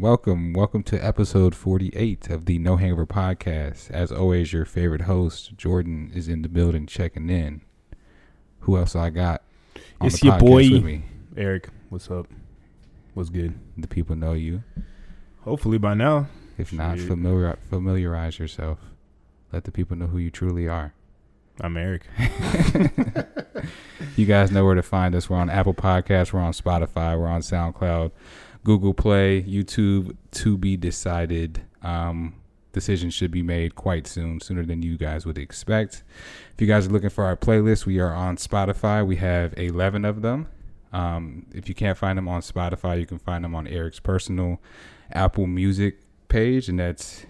Welcome, welcome to episode 48 of the No Hangover podcast. As always, your favorite host, Jordan, is in the building checking in. Who else I got? on It's the your boy. with me? Eric, what's up? What's good? The people know you. Hopefully by now. If not, Shit. familiar, familiarize yourself. Let the people know who you truly are. I'm Eric. You guys know where to find us. We're on Apple Podcasts, we're on Spotify, we're on SoundCloud, Google Play, YouTube. To be decided. Um, decisions should be made quite soon, sooner than you guys would expect. If you guys are looking for our playlist, we are on Spotify. We have 11 of them. Um, if you can't find them on Spotify, you can find them on Eric's personal Apple Music page, and that's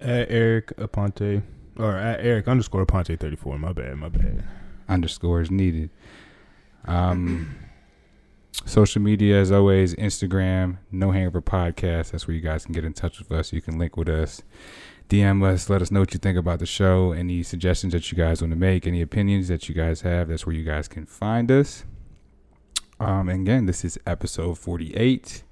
At Eric Aponte. Or at Eric underscore Aponte 34. My bad, my bad. underscores needed. Um, social media, as always, Instagram, No Hangover Podcast. That's where you guys can get in touch with us. You can link with us, DM us, let us know what you think about the show, any suggestions that you guys want to make, any opinions that you guys have. That's where you guys can find us. Um, and again, this is episode 48.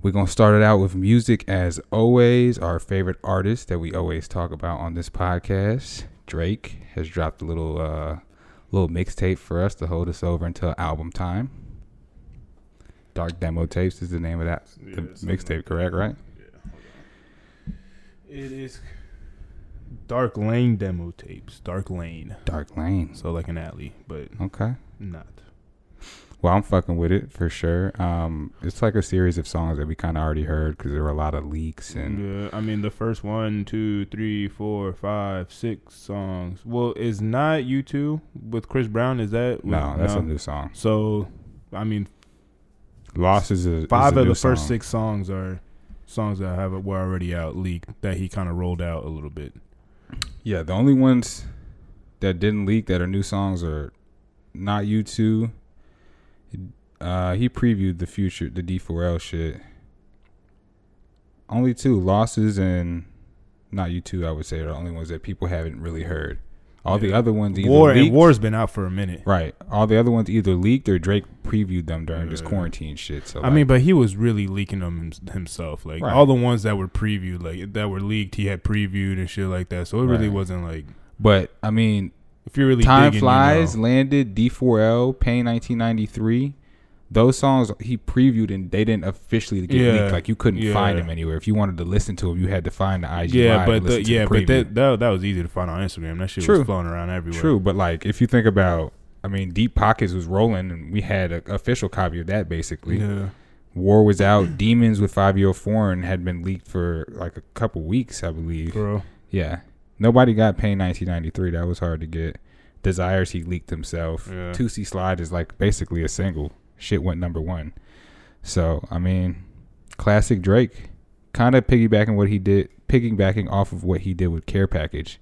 We're going to start it out with music as always. Our favorite artist that we always talk about on this podcast, Drake, has dropped a little uh little mixtape for us to hold us over until album time. Dark Demo Tapes is the name of that the mixtape, correct, right? Yeah. It is Dark Lane demo tapes. Dark Lane. Dark Lane. So like an alley, but Okay. not. Well, I'm fucking with it for sure. Um, it's like a series of songs that we kind of already heard because there were a lot of leaks and Yeah, I mean the first one, two, three, four, five, six songs. Well, is not you two with Chris Brown? Is that no, that's a new song. So, I mean, Lost is a is five a of the first six songs are songs that have it were already out leaked that he kind of rolled out a little bit. Yeah, the only ones that didn't leak that are new songs are not you two. Uh, he previewed the future, the D4L shit. Only two losses and not you two. I would say are the only ones that people haven't really heard. All the other ones either War leaked, and War's been out for a minute. right? All the other ones either leaked or Drake previewed them during this quarantine shit. So I like, mean, but he was really leaking them himself. Like Right. all the ones that were previewed, like that were leaked, he had previewed and shit like that. So it really wasn't like but I mean, if you're really Time digging, you Flies, know. Landed, D4L, Pain 1993. Those songs he previewed and they didn't officially get Yeah, leaked. Like you couldn't find yeah. them anywhere. If you wanted to listen to them, you had to find the IG Yeah, but the, yeah, but that, that that was easy to find on Instagram. That shit True. was flowing around everywhere. True, but like if you think about, I mean, Deep Pockets was rolling, and we had an official copy of that. Basically, Yeah. War was out. Demons with Fivio Foreign had been leaked for like a couple weeks, I believe. Bro. Yeah, nobody got Pain 1993. That was hard to get. Desires he leaked himself. Yeah. Toosie Slide is like basically a single. Shit went number one. So I mean, classic Drake, kind of piggybacking what he did, piggybacking off of what he did with Care Package.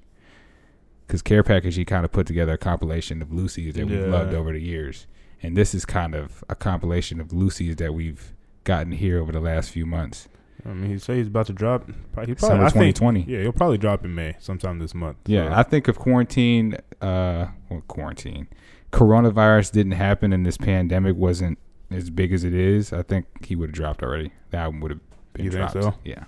Because Care Package, he kind of put together a compilation of loosies that we've loved over the years, and this is kind of a compilation of loosies that we've gotten here over the last few months. I mean, he say he's about to drop. Probably, he probably, Summer I think- 2020. yeah, he'll probably drop in May, sometime this month. Yeah, So, I think if quarantine, uh, well, quarantine, coronavirus didn't happen and this pandemic wasn't as big as it is, I think he would have dropped already. The album would have been You think dropped. so? Yeah.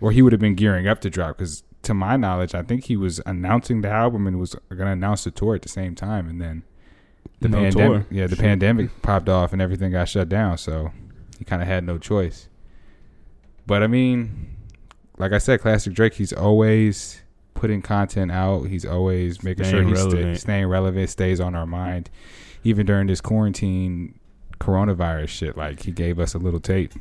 Or he would have been gearing up to drop because, to my knowledge, I think he was announcing the album and was going to announce the tour at the same time, and then the No pandemic, tour. yeah, the Shit. pandemic popped off and everything got shut down, so he kind of had no choice. But I mean, like I said, classic Drake. He's always putting content out. He's always making Staying sure he's sta- staying relevant, stays on our mind, even during this quarantine coronavirus shit. Like he gave us a little tape.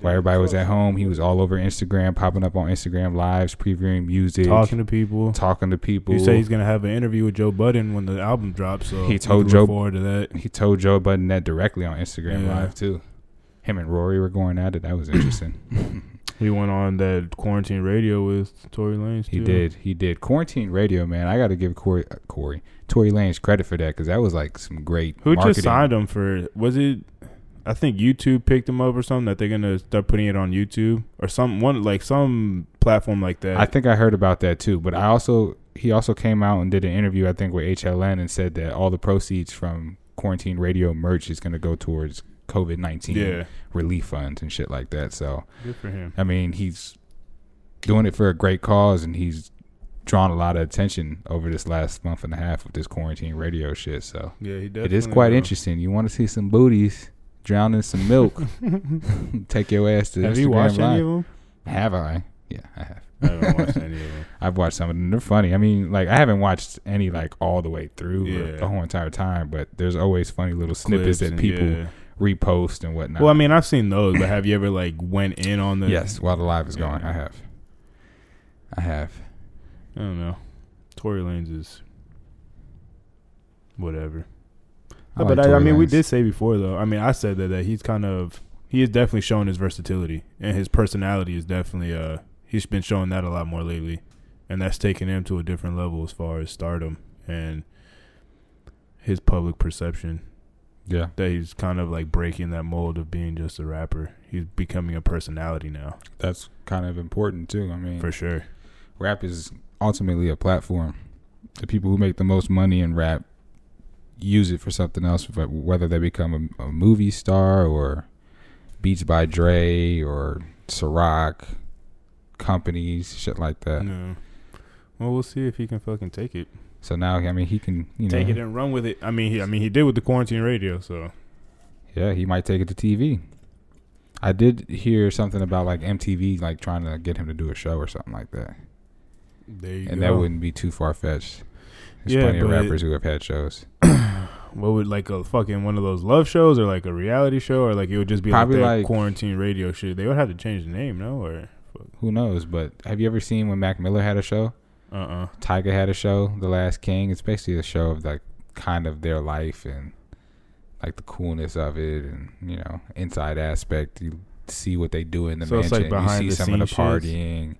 While everybody was at home, he was all over Instagram, popping up on Instagram lives, previewing music, talking to people. talking to people. He said he's gonna have an interview with Joe Budden when the album drops. So He told Joe- forward to that. he told Joe Budden that directly on Instagram Yeah. Live too. Him and Rory were going at it. That was interesting. He went on that quarantine radio with Tory Lanez. he did. He did. Quarantine radio, man. I got to give Corey, uh, Corey, Tory Lanez credit for that because that was like some great. Who marketing. just signed him for? Was it? I think YouTube picked him up or something that they're gonna start putting it on YouTube or some one like some platform like that. I think I heard about that too. But I also he also came out and did an interview I think with HLN and said that all the proceeds from quarantine radio merch is going to go towards COVID nineteen Yeah, relief funds and shit like that. So good for him. I mean, he's doing it for a great cause, and he's drawn a lot of attention over this last month and a half with this quarantine radio shit. So Yeah, he it definitely. is quite will. interesting. You want to see some booties drowning some milk? Take your ass to Have Instagram you watched Live. any of them? Have I? Yeah, I have. I haven't watched any of them. I've watched some of them. They're funny. I mean, like I haven't watched any like all the way through or Yeah. the whole entire time, but there's always funny little snippets Clips that people yeah. Repost and whatnot. Well, I mean, I've seen those, but have you ever like went in on the? yes, while the live is going, I have. I have. I don't know. Tory Lanez is whatever. I but I, I mean, we did say before though. I mean, I said that that he's kind of he has definitely shown his versatility and his personality is definitely uh he's been showing that a lot more lately, and that's taken him to a different level as far as stardom and his public perception. Yeah, That he's kind of like breaking that mold of being just a rapper. He's becoming a personality now, that's kind of important too. I mean, for sure. rap is ultimately a platform. The people who make the most money in rap use it for something else, whether they become a, a movie star or Beats by Dre or Ciroc, companies, shit like that. No. Well, we'll see if he can fucking take it. So now, I mean, he can, you know, take it and run with it. I mean, he, I mean, he did with the quarantine radio. So yeah, he might take it to TV. I did hear something about like MTV like trying to get him to do a show or something like that, there you and go. that wouldn't be too far fetched. There's Yeah, plenty of rappers who have had shows. what would like a fucking one of those love shows or like a reality show or like it would just be Probably like like- quarantine radio shit. They would have to change the name, no? Or Who knows? But have you ever seen when Mac Miller had a show? Uh uh Tyga had a show, The Last King. It's basically a show of like kind of their life and like the coolness of it, and you know, inside aspect. You see what they do in the So it's mansion. like behind you see some of the partying.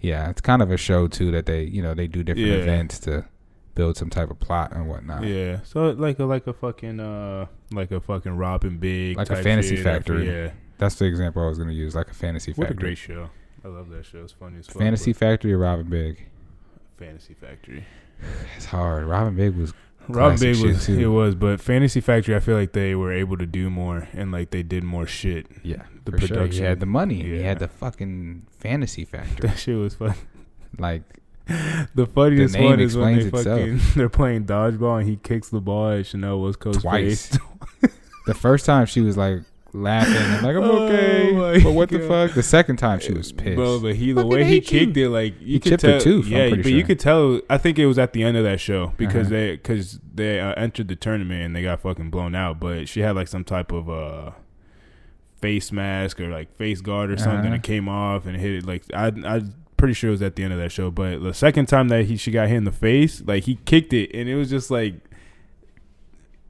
Yeah, it's kind of a show too that they you know they do different Yeah. events to build some type of plot and whatnot. yeah. So like a like a fucking uh like a fucking Rob & Big Like a Fantasy. Factory. Yeah, That's the example I was gonna use, like a fantasy what a factory. great show. I love that show. It's funny as fuck. fantasy Factory or Rob & Big. Fantasy Factory. It's hard. Rob & Big was Rob Classic Big was too. it was, but Fantasy Factory, I feel like they were able to do more and like they did more shit. yeah, The for sure. He production. had the money. He had the fucking fantasy factory. That shit was fun. like The funniest The one is when they itself. fucking they're playing dodgeball and he kicks the ball at Chanel West Coast twice. face. the first time she was like laughing and like I'm Oh okay, my but what the fuck? The second time she was pissed. Bro, but he the Fucking way he hate you. kicked it, like you He could chipped her tell, tooth, I'm Yeah, pretty but you could tell. I think it was at the end of that show because Uh-huh. they because they uh, entered the tournament and they got fucking blown out. But she had like some type of uh face mask or like face guard or something. Uh-huh. It came off and hit it. Like I I. Pretty sure it was at the end of that show, but the second time that he she got hit in the face, like he kicked it, and it was just like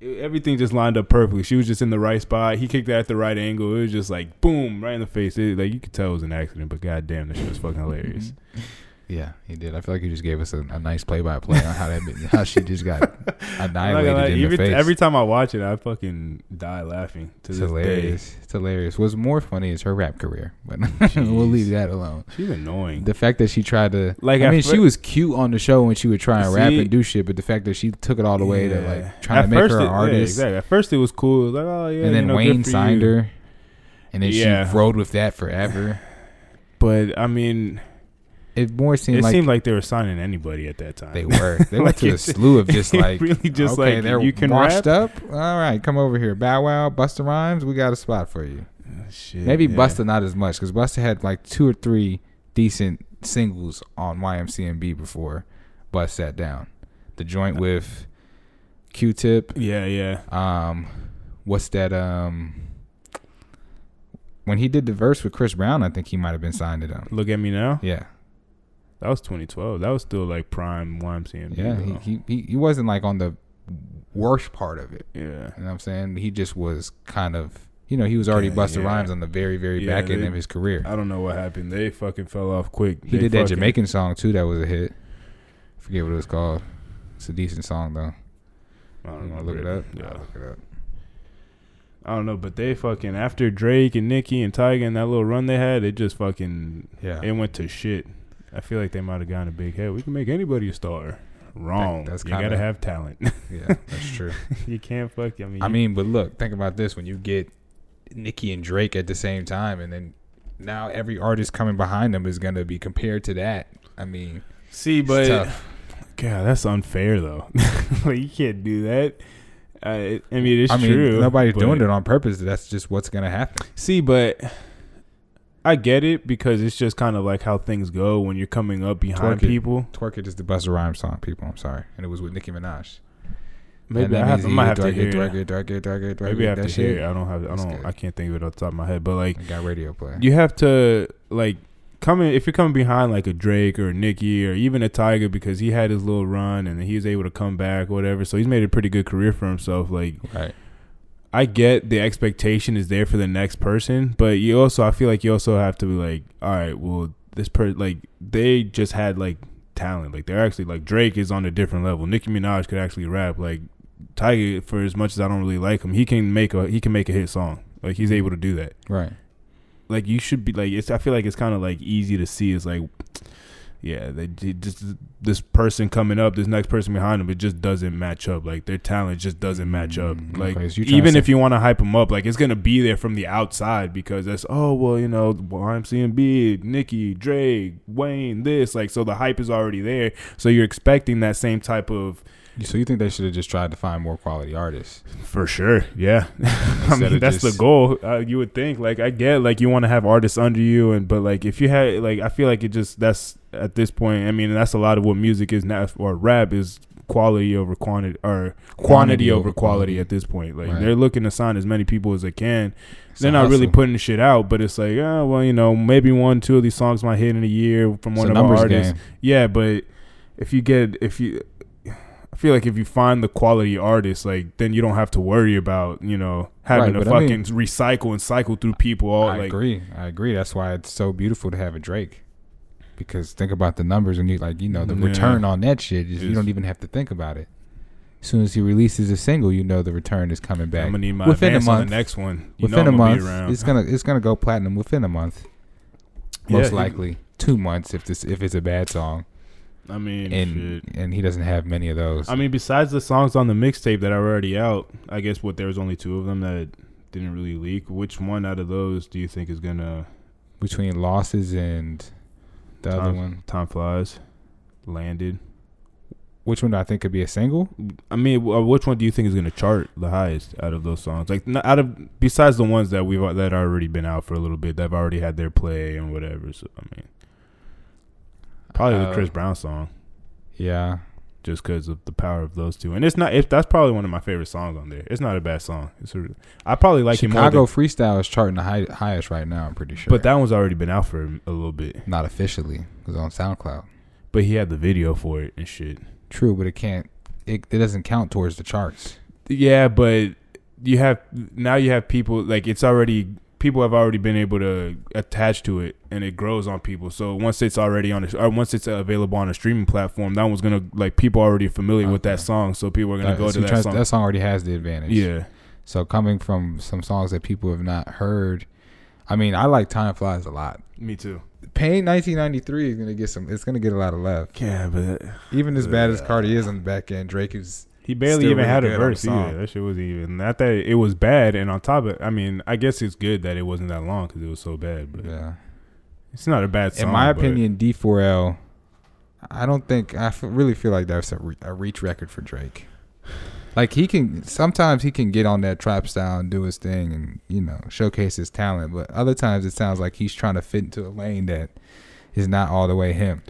everything just lined up perfectly. She was just in the right spot. He kicked it at the right angle. It was just like boom, right in the face. It, like you could tell it was an accident, but goddamn, that shit was fucking hilarious. yeah, he did. I feel like he just gave us a, a nice play by play on how that how she just got annihilated lie, in the face. every time I watch it, I fucking die laughing to it's this hilarious. It's hilarious. What's more funny is her rap career, but we'll leave that alone. She's annoying. The fact that she tried to, Like, I mean, fir- she was cute on the show when she would try and rap and do shit, but the fact that she took it all the way to like trying At to make her an it- yeah, artist, exactly. At first, it was cool. It was like, oh yeah, and then you know, Wayne signed you. her, and then Yeah. she rode with that forever. But I mean, It more seemed it like seemed like they were signing anybody at that time. they were. They went Like, to a slew of just like really just okay, like they're you can washed rap. up. All right, come over here, Bow Wow, Busta Rhymes. We got a spot for you. Shit, Maybe yeah. Busta not as much because Busta had like two or three decent singles on YMCMB before Bust sat down. The joint with Q-Tip. Yeah, yeah. Um, what's that? Um, when he did the verse with Chris Brown, I think he might have been signed to them. Look at me now. Yeah, That was 2012. That was still like prime YMCMB. yeah. though. He, he he wasn't like on the worst part of it. yeah. You know what I'm saying? He just was kind of, you know, he was already Yeah, Busta yeah. Rhymes on the very, very Yeah, back end they- of his career. I don't know what happened. They fucking fell off quick. He They did that fucking- Jamaican song too. That was a hit. forget what it was called. It's a decent song though. I don't know. look it up? Yeah. I'll look it up. I don't know, but they fucking after Drake and Nicki and Tyga and that little run they had, it just fucking Yeah, it went to shit. I feel like they might have gotten a big head. We can make anybody a star. Wrong. that's you kinda- gotta have talent. yeah, that's true. you can't fuck. I mean, I you- mean, but look, think about this: when you get Nicki and Drake at the same time, and then now every artist coming behind them is gonna be compared to that. I mean, See, but tough. God, that's unfair though. like you can't do that. Uh, I mean, it's I mean, true. nobody's doing it on purpose. That's just what's gonna happen. See, but I get it because it's just kind of like how things go when you're coming up behind Twerk it. people. Twerk it is the Busta Rhymes song, people. I'm sorry, and it was with Nicki Minaj. Maybe I, have, I might have to hear. it, twerk it, twerk it, twerk it, twerk Maybe I have to hear. it. I don't have. I don't. I can't think of it off the top of my head. But like, I got radio play. you have to like coming if you're coming behind like a Drake or a Nicki or even a Tyga because he had his little run and he was able to come back or whatever. So he's made a pretty good career for himself. Like right. I get the expectation is there for the next person, but you also I feel like you also have to be like, all right, well this person like they just had like talent. Like they're actually like Drake is on a different level. Nicki Minaj could actually rap. Like Tyga, for as much as I don't really like him, he can make a he can make a hit song. Like he's able to do that. Right. Like you should be like it's. I feel like it's kind of like easy to see. It's like, yeah, they just this person coming up, this next person behind them, it just doesn't match up. Like their talent just doesn't match up. Mm, Like okay, so you trying to even if you want to hype them up, like it's gonna be there from the outside because that's oh well, you know, YMCMB, Nicki, Drake, Wayne, this like so the hype is already there. So you're expecting that same type of So you think they should have just tried to find more quality artists? For sure, yeah. I mean, that's the goal. Uh, you would think, like, I get, like, you want to have artists under you, and but like, if you had, like, I feel like it just that's at this point. I mean, that's a lot of what music is now, or rap is quality over quantity, or quantity, Quantity over over quality quality. at this point. Like, Right. they're looking to sign as many people as they can. It's they're not really hustle. putting shit out, but it's like, oh well, you know, maybe one, two of these songs might hit in a year from one of our artists. game. Yeah, but if you get if you I feel like if you find the quality artist, like then you don't have to worry about, you know, having Right, to but I fucking mean- recycle and cycle through people all I like agree. I agree. That's why it's so beautiful to have a Drake. Because think about the numbers and you like you know the Yeah. return on that shit. Is, you don't even have to think about it. As soon as he releases a single, you know the return is coming back. I'm gonna need my within a month. the next one. You within know a month, it's gonna it's gonna go platinum within a month. Yeah, Most he- likely two months if this if it's a bad song, I mean, and shit. and he doesn't have many of those. I mean, besides the songs on the mixtape that are already out, I guess what there was only two of them that didn't really leak. Which one out of those do you think is gonna between losses and the other one, time flies landed? which one do I think could be a single? I mean, which one do you think is going to chart the highest out of those songs? Like, not out of besides the ones that we've that already been out for a little bit, that've already had their play and whatever. So I mean, probably the Uh, Chris Brown song, Yeah, just because of the power of those two. And it's not. If that's probably one of my favorite songs on there. It's not a bad song. It's a. I probably like it more. Chicago Than, Freestyle is charting the high, highest right now. I'm pretty sure, but that one's already been out for a little bit. not officially because on SoundCloud. But he had the video for it and shit. True, but it can't. It, it doesn't count towards the charts. Yeah, but you have now you have people like it's already people have already been able to attach to it and it grows on people. So once it's already on a, or uh, once it's available on a streaming platform, that one's gonna like people already familiar with that song, so people are gonna That, go so to that song. that song already has the advantage. yeah, So coming from some songs that people have not heard, I mean, I like Time Flies a lot. me too. Pain 1993 is gonna get some. It's gonna get a lot of love. Yeah, but Even as uh, bad as Carti is on the back end, Drake is. He barely even really had a verse either. That shit was even not that it was bad, and on top of it, I mean, I guess it's good that it wasn't that long because it was so bad. But Yeah. it's not a bad song. In my opinion, D4L. I don't think I f- really feel like that's a, re- a reach record for Drake. Like he can sometimes he can get on that trap style and do his thing and you know showcase his talent, but other times it sounds like he's trying to fit into a lane that is not all the way him.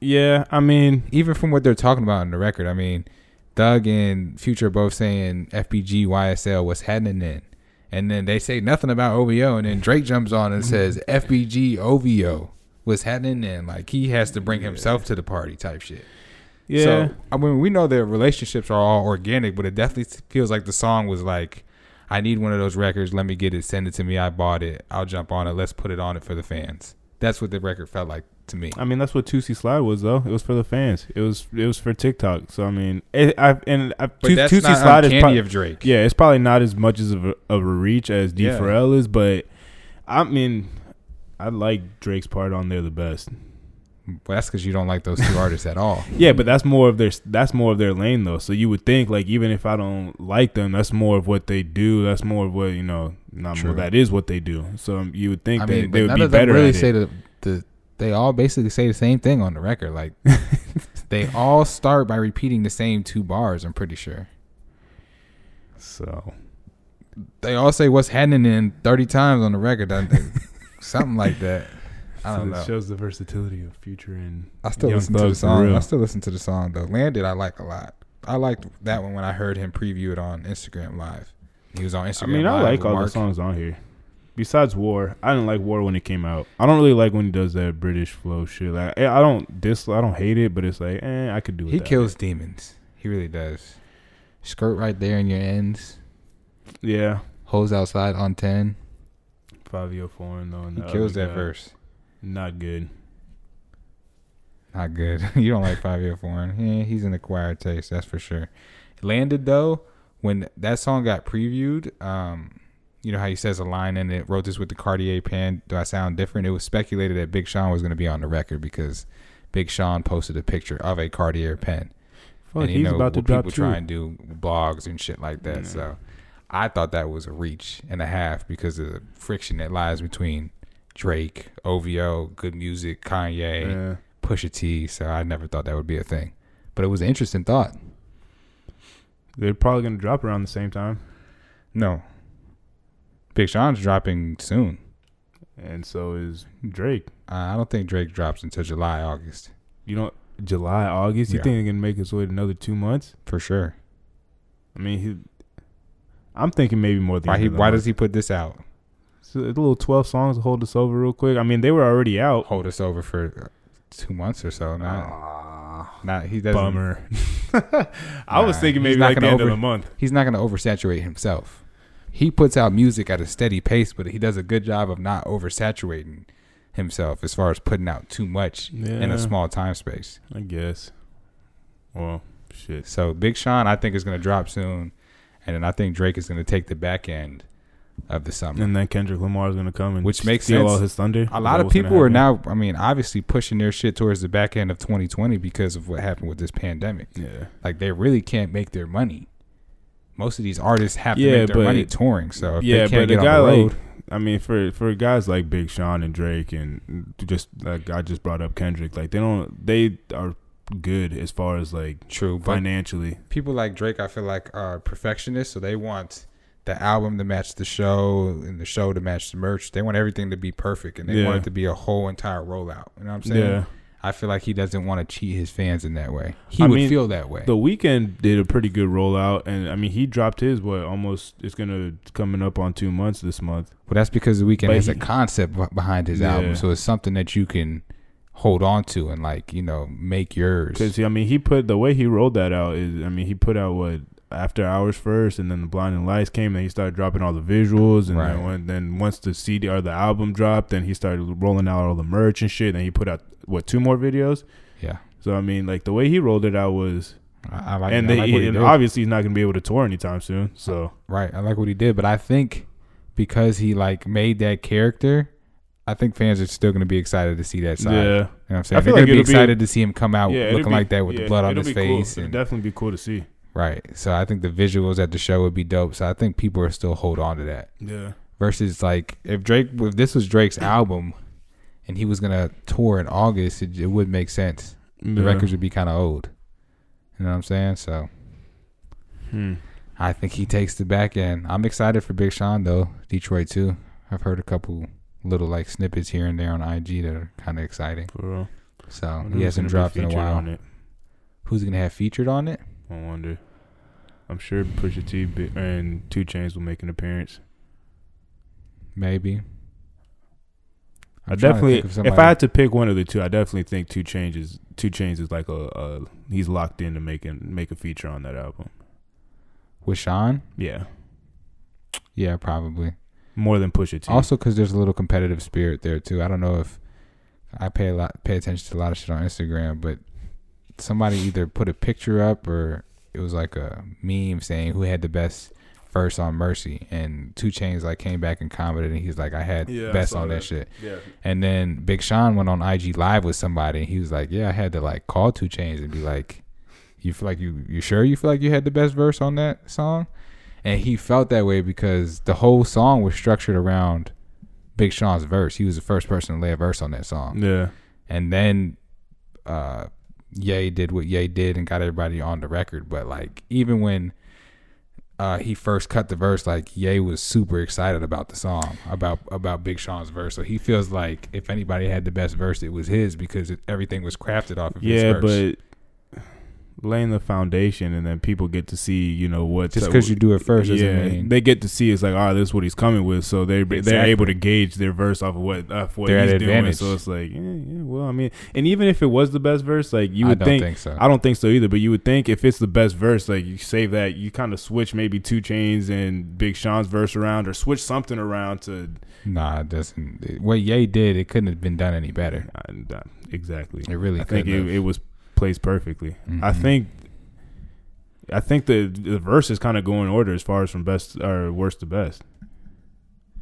yeah, I mean, Even from what they're talking about in the record, I mean, Thug and Future both saying FBG YSL what's happening then, and then they say nothing about OVO, and then Drake jumps on and says FBG OVO what's happening then, like he has to bring himself to the party type shit. yeah. So I mean, we know their relationships are all organic, but it definitely feels like the song was like, "I need one of those records. Let me get it. Send it to me. I bought it. I'll jump on it. Let's put it on it for the fans." That's what the record felt like to me. I mean, that's what Toosie Slide was, though. It was for the fans. It was it was for TikTok. So I mean, it, I and I, But Toosie not Slide is probably of Drake. yeah, it's probably not as much as of a, of a reach as D Yeah. Pharrell is, but I mean, I like Drake's part on there the best. Well, that's because you don't like those two artists at all. Yeah, but that's more of their that's more of their lane though. So you would think like even if I don't like them, that's more of what they do. That's more of what you know. Not True. more, that is what they do. So you would think I that mean, they would be better really say the the. They all basically say the same thing on the record. Like they all start by repeating the same two bars. I'm pretty sure. So They all say "What's happening" in 30 times on the record. I think. Something like that. I don't it know. shows the versatility of Future and I still listen to the song. I still listen to the song though. Landed, I like a lot. I liked that one when I heard him preview it on Instagram Live. He was on Instagram. I mean, I like all Mark. the songs on here. Besides War, I didn't like War when it came out. I don't really like when he does that British flow shit. Like, eh, I don't dis, I don't hate it, but it's like, eh, I could do it. He kills demons. He really does. Skirt right there in your ends. Yeah, Hose outside on ten. Fivio Foreign though. and He kills that guy. verse. Not good. Not good. you don't like Fivio Foreign. Yeah, he's an acquired taste, that's for sure. Landed though, when that song got previewed, um, you know how he says a line in it, wrote this with the Cartier pen. Do I sound different? It was speculated that Big Sean was gonna be on the record because Big Sean posted a picture of a Cartier pen. Fuck, and you he's know about to what drop people too. try and do blogs and shit like that. Yeah. So I thought that was a reach and a half because of the friction that lies between Drake, OVO, Good Music, Kanye, Yeah. Pusha T. So I never thought that would be a thing, but it was an interesting thought. They're probably gonna drop around the same time, No, Big Sean's dropping soon. and so is Drake. Uh, I don't think Drake drops until July, August You know, July, August. You Yeah. think they can make us wait another two months? for sure. I mean, he. I'm thinking maybe more than Why he? Why does he put this out? So a little twelve songs to hold us over real quick. I mean, they were already out. Hold us over for two months or so. Not, Ah, not he doesn't. bummer. I was Nah, thinking he's maybe like the gonna end over- of the month. he's not going to oversaturate himself. He puts out music at a steady pace, but he does a good job of not oversaturating himself as far as putting out too much in a small time space. I guess. Well, shit. So Big Sean, I think, is going to drop soon, and then I think Drake is going to take the back end of the summer. And then Kendrick Lamar is gonna come and Which makes steal sense. all his thunder. A lot of people are now, I mean, obviously pushing their shit towards the back end of 2020 because of what happened with this pandemic. Yeah. Like they really can't make their money. Most of these artists have to Yeah, make their but- money touring. So if yeah, they can't but a guy road, like I mean, for for guys like Big Sean and Drake and just like I just brought up Kendrick, like they don't they are good as far as like true, financially. people like Drake, I feel like are perfectionists, so they want the album to match the show and the show to match the merch. They want everything to be perfect, and they Yeah. want it to be a whole entire rollout. You know what I'm saying? Yeah. I feel like he doesn't want to cheat his fans in that way. He I would mean, feel that way. The Weeknd did a pretty good rollout, and I mean he dropped his what almost it's gonna coming up on two months this month. Well, that's because the Weeknd But has a concept behind his Yeah. album, so it's something that you can hold on to and like you know make yours. Because I mean he put the way he rolled that out is I mean he put out what after hours first, and then the blinding lights came, and he started dropping all the visuals, and Right. then when, then once the CD or the album dropped, then he started rolling out all the merch and shit. And he put out what two more videos. Yeah, So I mean, like the way he rolled it out was, I, I like. and, I they, like he and obviously he's not gonna be able to tour anytime soon. So Right. I like what he did, but I think because he like made that character, I think fans are still going to be excited to see that side. Yeah, You know what I'm saying? I They're feel going to be it'll be- excited to see him come out yeah, looking be- like that with yeah, the blood on his be cool. face. It'll definitely be cool to see. Right. So I think the visuals at the show would be dope. So I think people are still hold on to that. Yeah, Versus like if Drake, if this was Drake's album, and he was gonna tour in August, it, it would make sense. The records would be kind of old. You know what I'm saying? So Hmm. I think he takes the back end. I'm excited for Big Sean though. Detroit too. I've heard a couple little like snippets here and there on IG that are kind of exciting. For real. So he hasn't dropped in a while. On it. Who's gonna have featured on it? I wonder. I'm sure Pusha T and 2 Chainz will make an appearance. Maybe. I I'm to definitely, if I had to pick one of the two, I definitely think 2 Chainz is 2 Chainz is like a, a he's locked in to make an, make a feature on that album. with Sean, Yeah, yeah, probably. more than Pusha T. Also, because there's a little competitive spirit there too. I don't know if I pay a lot, pay attention to a lot of shit on Instagram, but somebody either put a picture up or it was like a meme saying who had the best verse on Mercy, and 2 Chainz like came back and commented, and he's like, I had Yeah, best saw on that. that. shit. Yeah. And then Big Sean went on IG live with somebody, and he was like, Yeah, I had to like call 2 Chainz and be like, You feel like you you sure you feel like you had the best verse on that song? And he felt that way because the whole song was structured around Big Sean's verse. He was the first person to lay a verse on that song. Yeah. And then uh Ye did what Ye did and got everybody on the record. But like even when uh he first cut the verse, like Ye was super excited about the song, about about Big Sean's verse. So he feels like if anybody had the best verse, it was his because it, everything was crafted off of his Yeah, but laying the foundation and then people get to see, you know, what just because you do it first doesn't yeah, mean they get to see it's like, oh, this is what he's coming with. So they they're able to gauge their verse off of what off what They're he's doing. advantage. So it's like, yeah, yeah, well, I mean, and even if it was the best verse, like you I would don't think, think so. I don't think so either. But you would think if it's the best verse, like you save that, you kind of switch maybe 2 Chainz and Big Sean's verse around, or switch something around to Nah, it doesn't. what Ye did, it couldn't have been done any better. exactly. It really I think it, it was placed perfectly. I Mhm. think I think the the verse is kind of going in order as far as from best or worst to best.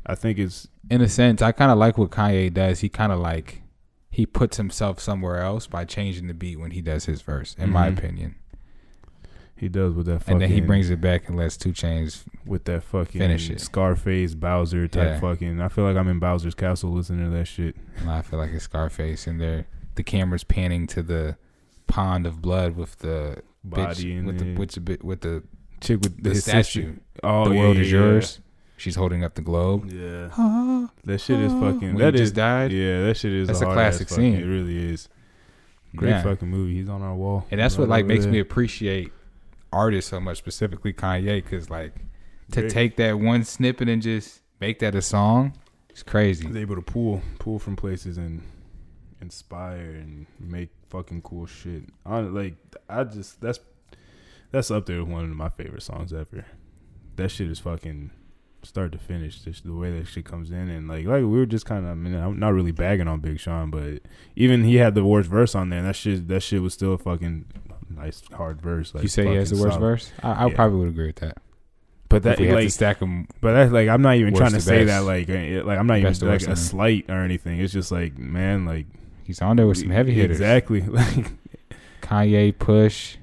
I think it's in a sense, I kind of like what Kanye does. He kind of like he puts himself somewhere else by changing the beat when he does his verse, in my Mhm. opinion. he does with that fucking And then he brings it back and lets 2 Chainz. with that fucking Finish it. Scarface Bowser type Yeah. fucking. I feel like I'm in Bowser's castle listening to that shit. and I feel like it's Scarface, and there the camera's panning to the pond of blood with the Body bitch, in with the with the with the chick with the his statue. sister. Oh, the yeah, world yeah, is yeah. yours. She's holding up the globe. Yeah, Ah, that shit is ah. fucking. When that is just died. Yeah, that shit is. That's a ass classic fucking- scene. It really is. Great Yeah. fucking movie. He's on our wall. And that's what like makes there. me appreciate artists so much, specifically Kanye, because like to Great. take that one snippet and just make that a song, it's crazy. He's able to pull pull from places and inspire and make fucking cool shit. I, like I just that's that's up there with one of my favorite songs ever. That shit is fucking start to finish. Just the way that shit comes in and like like we were just kind of I mean I'm not really bagging on Big Sean, but even he had the worst verse on there. And that shit that shit was still a fucking nice hard verse. Like you say he has the worst solid. verse? I, I Yeah. probably would agree with that. but If that we had to like stack them, But that's like I'm not even trying to to say best. that like uh, like I'm not even like a slight or anything. It's just like man, like he's on there with some heavy hitters. Exactly. Like Kanye, Push,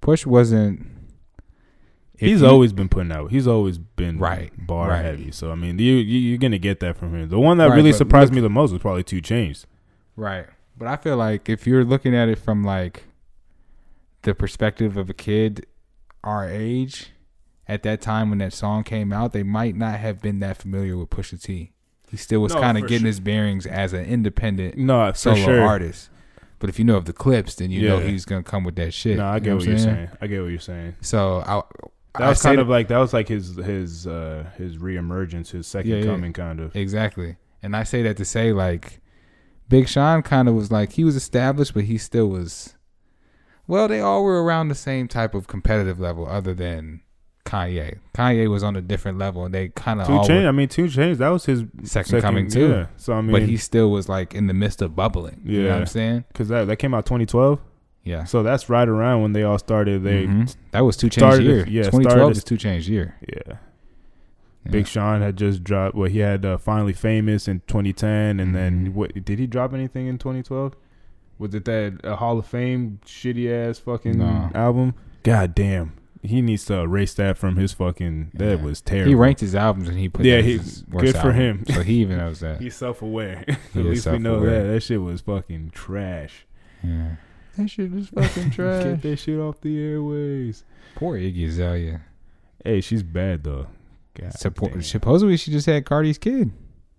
Push wasn't. he's you- always been putting out. He's always been Right, bar right. heavy. So I mean, you, you you're gonna get that from him. The one that Right, really surprised look- me the most was probably 2 Chainz. Right. But I feel like if you're looking at it from like the perspective of a kid our age, at that time when that song came out, they might not have been that familiar with Pusha T. He still was No, kind of getting sure. his bearings as an independent No, solo sure. artist. But if you know of the clips, then you know he's gonna come with that shit. No, I You get know what I'm you're saying. I get what you're saying. So I, That I was kind of like that was like his his uh his reemergence, his second Yeah, yeah. coming, kind of. Exactly. And I say that to say like Big Sean kind of was like he was established, but he still was well, they all were around the same type of competitive level other than Kanye. Kanye was on a different level and they kind of 2 Chainz. I mean, 2 Chainz. That was his second, coming too. Yeah. So I mean, but he still was like in the midst of bubbling. You know what Yeah. I'm saying? because that that came out 2012. Yeah. So that's right around when they all started. They Mhm. That was 2 Chainz started- year. yeah, 2012 started- is 2 Chainz year. yeah. Yeah. Big Sean had just dropped. Well, he had uh, finally famous in 2010, and then Mhm. what? Did he drop anything in 2012? Was it that uh, Hall of Fame shitty ass fucking No. album? God damn, he needs to erase that from his fucking. That Yeah. was terrible. He ranked his albums and he put Yeah, that he- his worst good for album. him. So he even knows that. He's self aware. He At is least we know self-aware. that. That shit was fucking trash. Yeah. That shit was fucking trash. Get that shit off the airways. Poor Iggy Azalea. Hey, she's bad though. God Suppo- damn. supposedly she just had Carti's kid.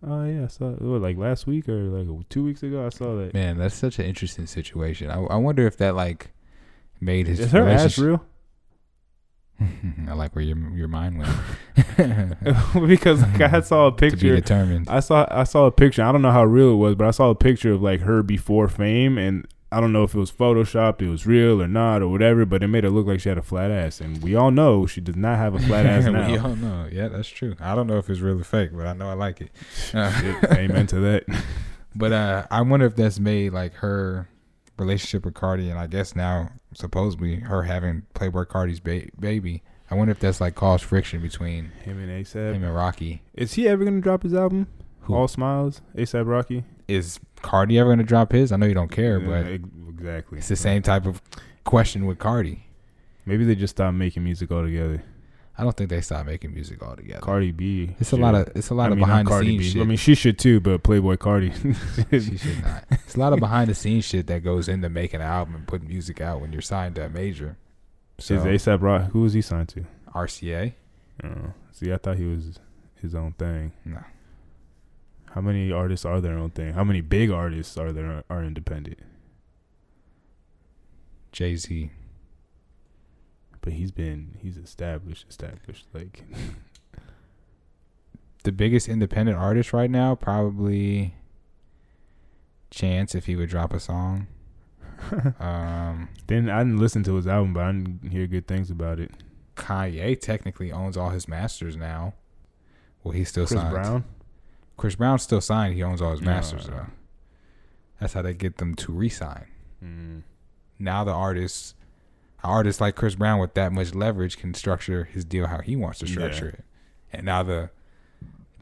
Oh yeah, I saw it like last week or like two weeks ago. I saw that. Man, that's such an interesting situation. I, I wonder if that like made his Is her ass real? I like where your your mind went. because like, I saw a to be picture. determined. I saw I saw a picture. I don't know how real it was, but I saw a picture of like her before fame, and I don't know if it was photoshopped, it was real or not, or whatever. But it made it look like she had a flat ass, and we all know she does not have a flat ass now. we all know. Yeah, that's true. I don't know if it's real or fake, but I know I like it. Uh, Shit, amen to that. But uh, I wonder if that's made like her relationship with Carti, and I guess now supposedly her having Playboi Carti's ba- baby. I wonder if that's like caused friction between Him and ASAP. him and Rocky. Is he ever gonna drop his album? Who? All Smiles, ASAP Rocky. Is Carti ever gonna drop his? I know you don't care, Yeah, but exactly. it's the same type of question with Carti. Maybe they just stopped making music altogether. I don't think they stopped making music altogether. Cardi B. It's a lot of it's a lot I of mean, behind the Cardi scenes B. shit. I mean, she should too, but Playboi Carti. she should not. It's a lot of behind the scenes shit that goes into making an album and putting music out when you're signed to a major. So Is ASAP Rock? Who was he signed to? RCA? Oh, see, I thought he was his own thing. No. How many artists are their own thing? How many big artists are there are independent? Jay Z. But he's been he's established, established. Like The biggest independent artist right now, probably Chance if he would drop a song. um then I didn't listen to his album, but I didn't hear good things about it. Kanye technically owns all his masters now. Well, he's still Chris signed. Brown. Chris Brown's still signed. He owns all his masters though. That's how they get them to re-sign. Mm. Now the artists, artists like Chris Brown with that much leverage can structure his deal how he wants to structure Yeah. it. And now the,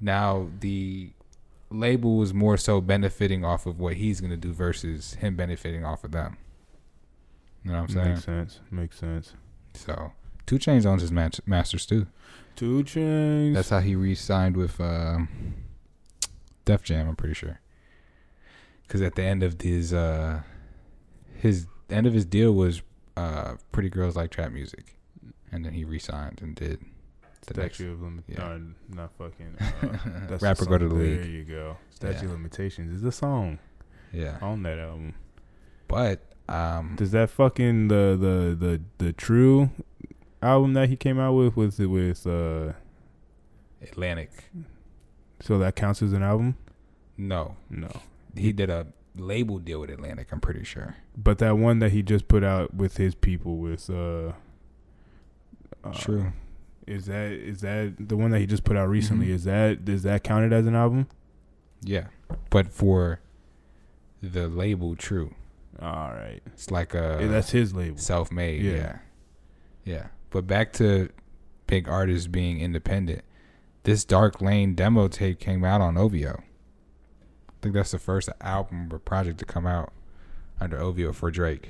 now the label is more so benefiting off of what he's gonna do versus him benefiting off of them. You know what I'm saying? Makes sense. Makes sense. So, 2 Chainz owns his masters too. 2 Chainz. That's how he re-signed with um, Def Jam. I'm pretty sure. Because at the end of his uh, his end of his deal was uh, Pretty Girls Like Trap Music, and then he re-signed and did the next. Statue of limit. yeah. no, not fucking. Uh, that's Rap or Go to the There League. There you go. Statue Yeah. of Limitations is the song Yeah, on that album. but um, Does that fucking the the the the true album that he came out with with with uh Atlantic. so that counts as an album? No, No. he did a label deal with Atlantic. I'm pretty sure. But that one that he just put out with his people with uh, uh True. Is that is that the one that he just put out recently? Mhm. Is that is that counted as an album? Yeah, but for the label, True. All right. It's like a Yeah, that's his label. self-made. Yeah. Yeah. yeah, But back to big artists being independent. This Dark Lane demo tape came out on OVO. I think that's the first album or project to come out under OVO for Drake.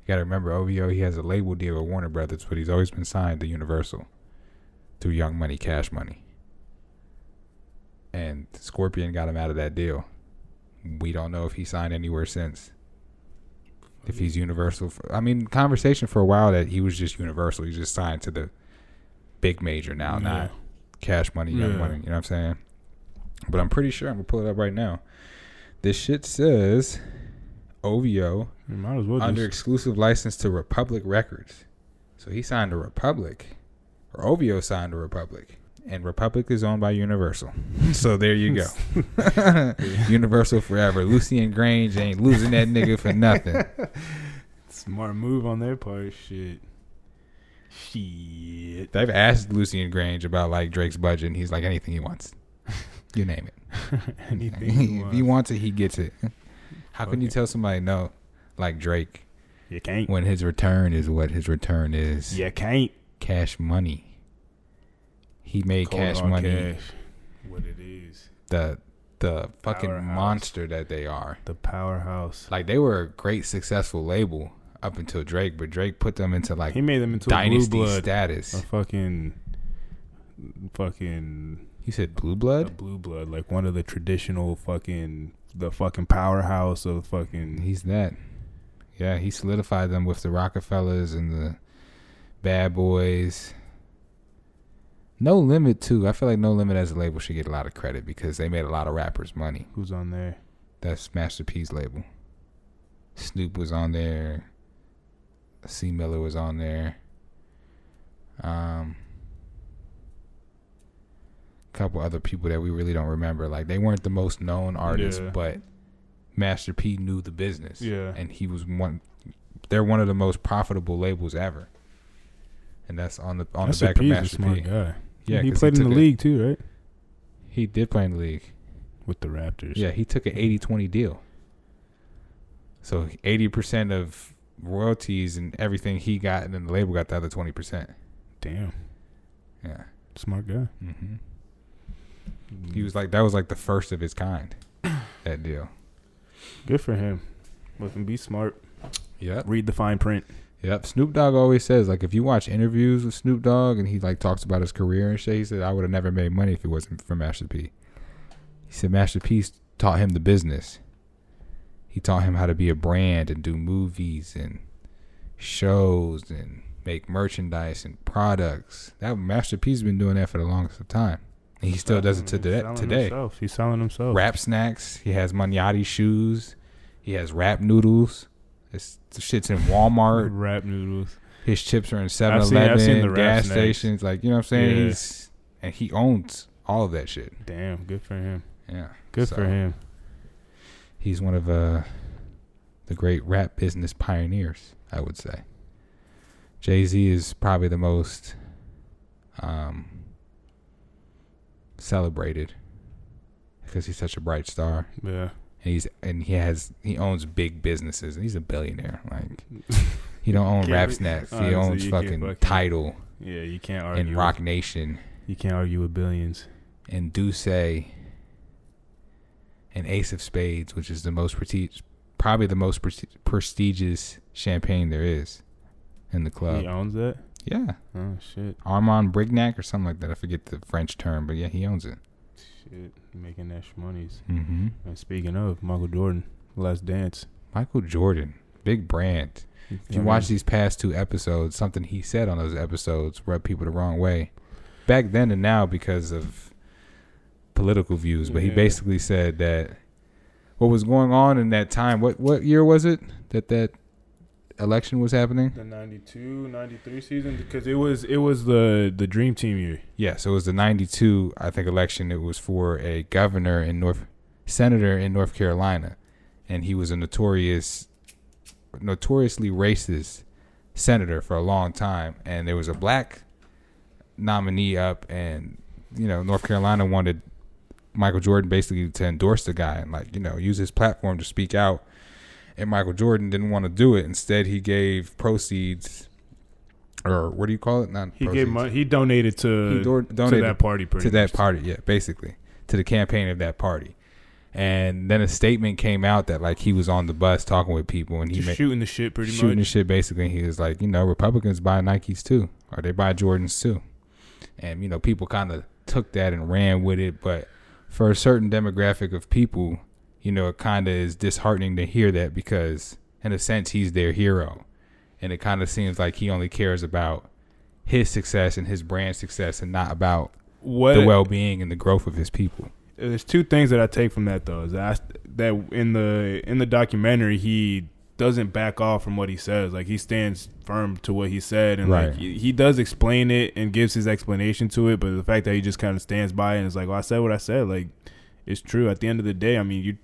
You gotta remember OVO. He has a label deal with Warner Brothers, but he's always been signed to Universal through Young Money, Cash Money. And Scorpion got him out of that deal. We don't know if he signed anywhere since if he's Universal. For, I mean, conversation for a while that he was just Universal. He's just signed to the big major now, Yeah. not Cash Money, Young Yeah. Money. You know what I'm saying? But I'm pretty sure I'm gonna pull it up right now. This shit says OVO well under just exclusive license to Republic Records. So he signed to Republic, or OVO signed to Republic, and Republic is owned by Universal. so there you go. Universal forever. Lucian Grainge ain't losing that nigga for nothing. smart move on their part. Shit. Shit. They've asked Lucian Grainge about like Drake's budget, and he's like anything he wants. You name it. Anything you if he wants it, he gets it. How can you tell somebody no, like Drake, You can't. when his return is what his return is? You can't. Cash money. He made Cold cash money cash. What it is. the the fucking Powerhouse. monster that they are. The powerhouse. Like they were a great successful label up until Drake, but Drake put them into like he made them into dynasty status. A fucking. Fucking. You said blue blood? blue blood. Like one of the traditional fucking. The fucking powerhouse of fucking. He's that. Yeah, he solidified them with the Rockefellers and the Bad Boys. No Limit too. I feel like No Limit as a label should get a lot of credit because they made a lot of rappers money. Who's on there? That's Master P's label. Snoop was on there. C-Murder was on there. Um, couple other people that we really don't remember. Like they weren't the most known artists, Yeah. but Master P knew the business. Yeah. and he was one. They're one of the most profitable labels ever. And that's on the on Master the back P's of a Master smart P. guy. Yeah, he played in took the a- league too, right? He did play in the league. With the Raptors. Yeah, he took an 80-20 deal. So eighty percent of royalties and everything he got, and then the label got the other twenty percent. Damn, Yeah. smart guy. hmm He was like that was like the first of his kind. That deal. good for him. Listen, be smart. Yep. Read the fine print. Yep. Snoop Dogg always says like if you watch interviews with Snoop Dogg and he like talks about his career and shit, he said I would have never made money if it wasn't for Master P. He said Master P taught him the business. He taught him how to be a brand and do movies and shows and make merchandise and products. That Master P's been doing that for the longest of time. He still does it to today. today. himself. He's selling himself. Rap snacks. He has Magnati shoes. He has rap noodles. This the shit's in Walmart. Rap noodles. His chips are in 7 I've seen- I've seen the Eleven, rap gas snacks. stations. Like, you know what I'm saying? Yeah. He's and he owns all of that shit. Damn, good for him. Yeah. Good So, for him. He's one of uh the great rap business pioneers, I would say. Jay Z is probably the most um celebrated because he's such a bright star. Yeah. And he's and he has he owns big businesses and he's a billionaire. Like he don't own Can't rap. He owns fucking fucking- title Yeah, you can't argue. and with- Roc Nation You can't argue with billions. and D'USSÉ and Ace of Spades, which is the most prestige, probably the most presti- prestigious champagne there is in the club. He owns that. Yeah, Oh shit. Armand Brignac or something like that. I forget the French term, but yeah, he owns it. Shit. Making that monies. hmm And speaking of Michael Jordan, Last Dance. Michael Jordan, big brand. If you watch these past two episodes, something he said on those episodes rubbed people the wrong way. Back then and now because of political views, but he basically said that what was going on in that time. What what year was it that that election was happening? the 92, 93 season because it was it was the the dream team year. Yeah, so it was the '92, I think, election. It was for a governor in North, senator in North Carolina, and he was a notorious, notoriously racist senator for a long time. And there was a black nominee up, and you know, North Carolina wanted Michael Jordan basically to endorse the guy and like you know use his platform to speak out. And Michael Jordan didn't want to do it. Instead, he gave proceeds, or what do you call it? Not He proceeds. gave money. He donated to He do- to that party pretty to that party, yeah, basically to the campaign of that party. And then a statement came out that like he was on the bus talking with people and he made shooting the shit pretty much. shooting the shit. Basically, he was like, you know, Republicans buy Nikes too, or they buy Jordans too, and you know, people kind of took that and ran with it. But for a certain demographic of people, you know, it kind of is disheartening to hear that because, in a sense, he's their hero, and it kind of seems like he only cares about his success and his brand success, and not about What the well-being and the growth of his people. there's two things that I take from that though. Is that that in the in the documentary he doesn't back off from what he says. Like he stands firm to what he said, and Right. like he, he does explain it and gives his explanation to it. But the fact that he just kind of stands by it and is like, "Well, I said what I said." Like it's true. At the end of the day, I mean, you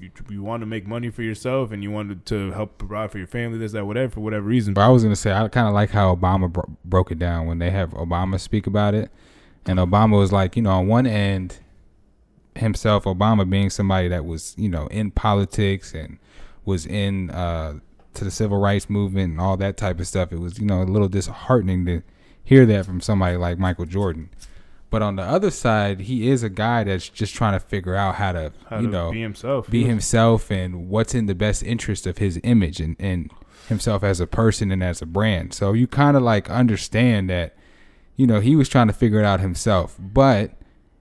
you, you want to make money for yourself and you wanted to help provide for your family, this, that, whatever, for whatever reason. But I was gonna say I kind of like how Obama bro- broke it down when they have Obama speak about it, and Obama was like, you know, on one end, himself, Obama being somebody that was, you know, in politics and was in uh, to the civil rights movement and all that type of stuff. It was, you know, a little disheartening to hear that from somebody like Michael Jordan. But on the other side, he is a guy that's just trying to figure out how to, How you to know, be himself. be himself and what's in the best interest of his image and, and himself as a person and as a brand. So you kind of like understand that, you know, he was trying to figure it out himself, but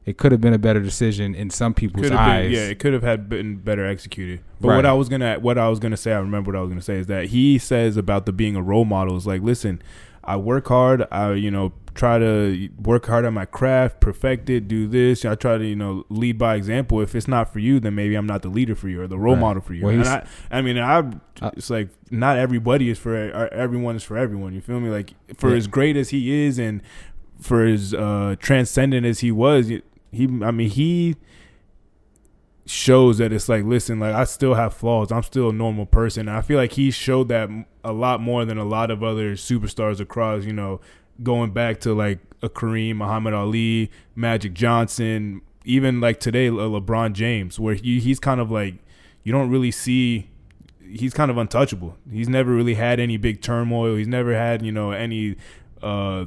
it could have been a better decision in some people's eyes. been, yeah, it could have had been better executed. But Right. what I was gonna, what I was gonna say, I remember what I was gonna say is that he says about the being a role model is like, listen, I work hard, I you know try to work hard at my craft, perfect it, do this. I try to you know lead by example. If it's not for you, then maybe I'm not the leader for you or the role Right. model for you. Well, and I, I mean, I, Uh, it's like not everybody is for uh, everyone is for everyone. You feel me? Like for Yeah. as great as he is and for as uh, transcendent as he was, he, I mean, he shows that it's like, listen, like I still have flaws. I'm still a normal person. And I feel like he showed that a lot more than a lot of other superstars across, you know, going back to like a Kareem, Muhammad Ali, Magic Johnson, even like today, Le- LeBron James, where he, he's kind of like, you don't really see. He's kind of untouchable. He's never really had any big turmoil. He's never had, you know, any uh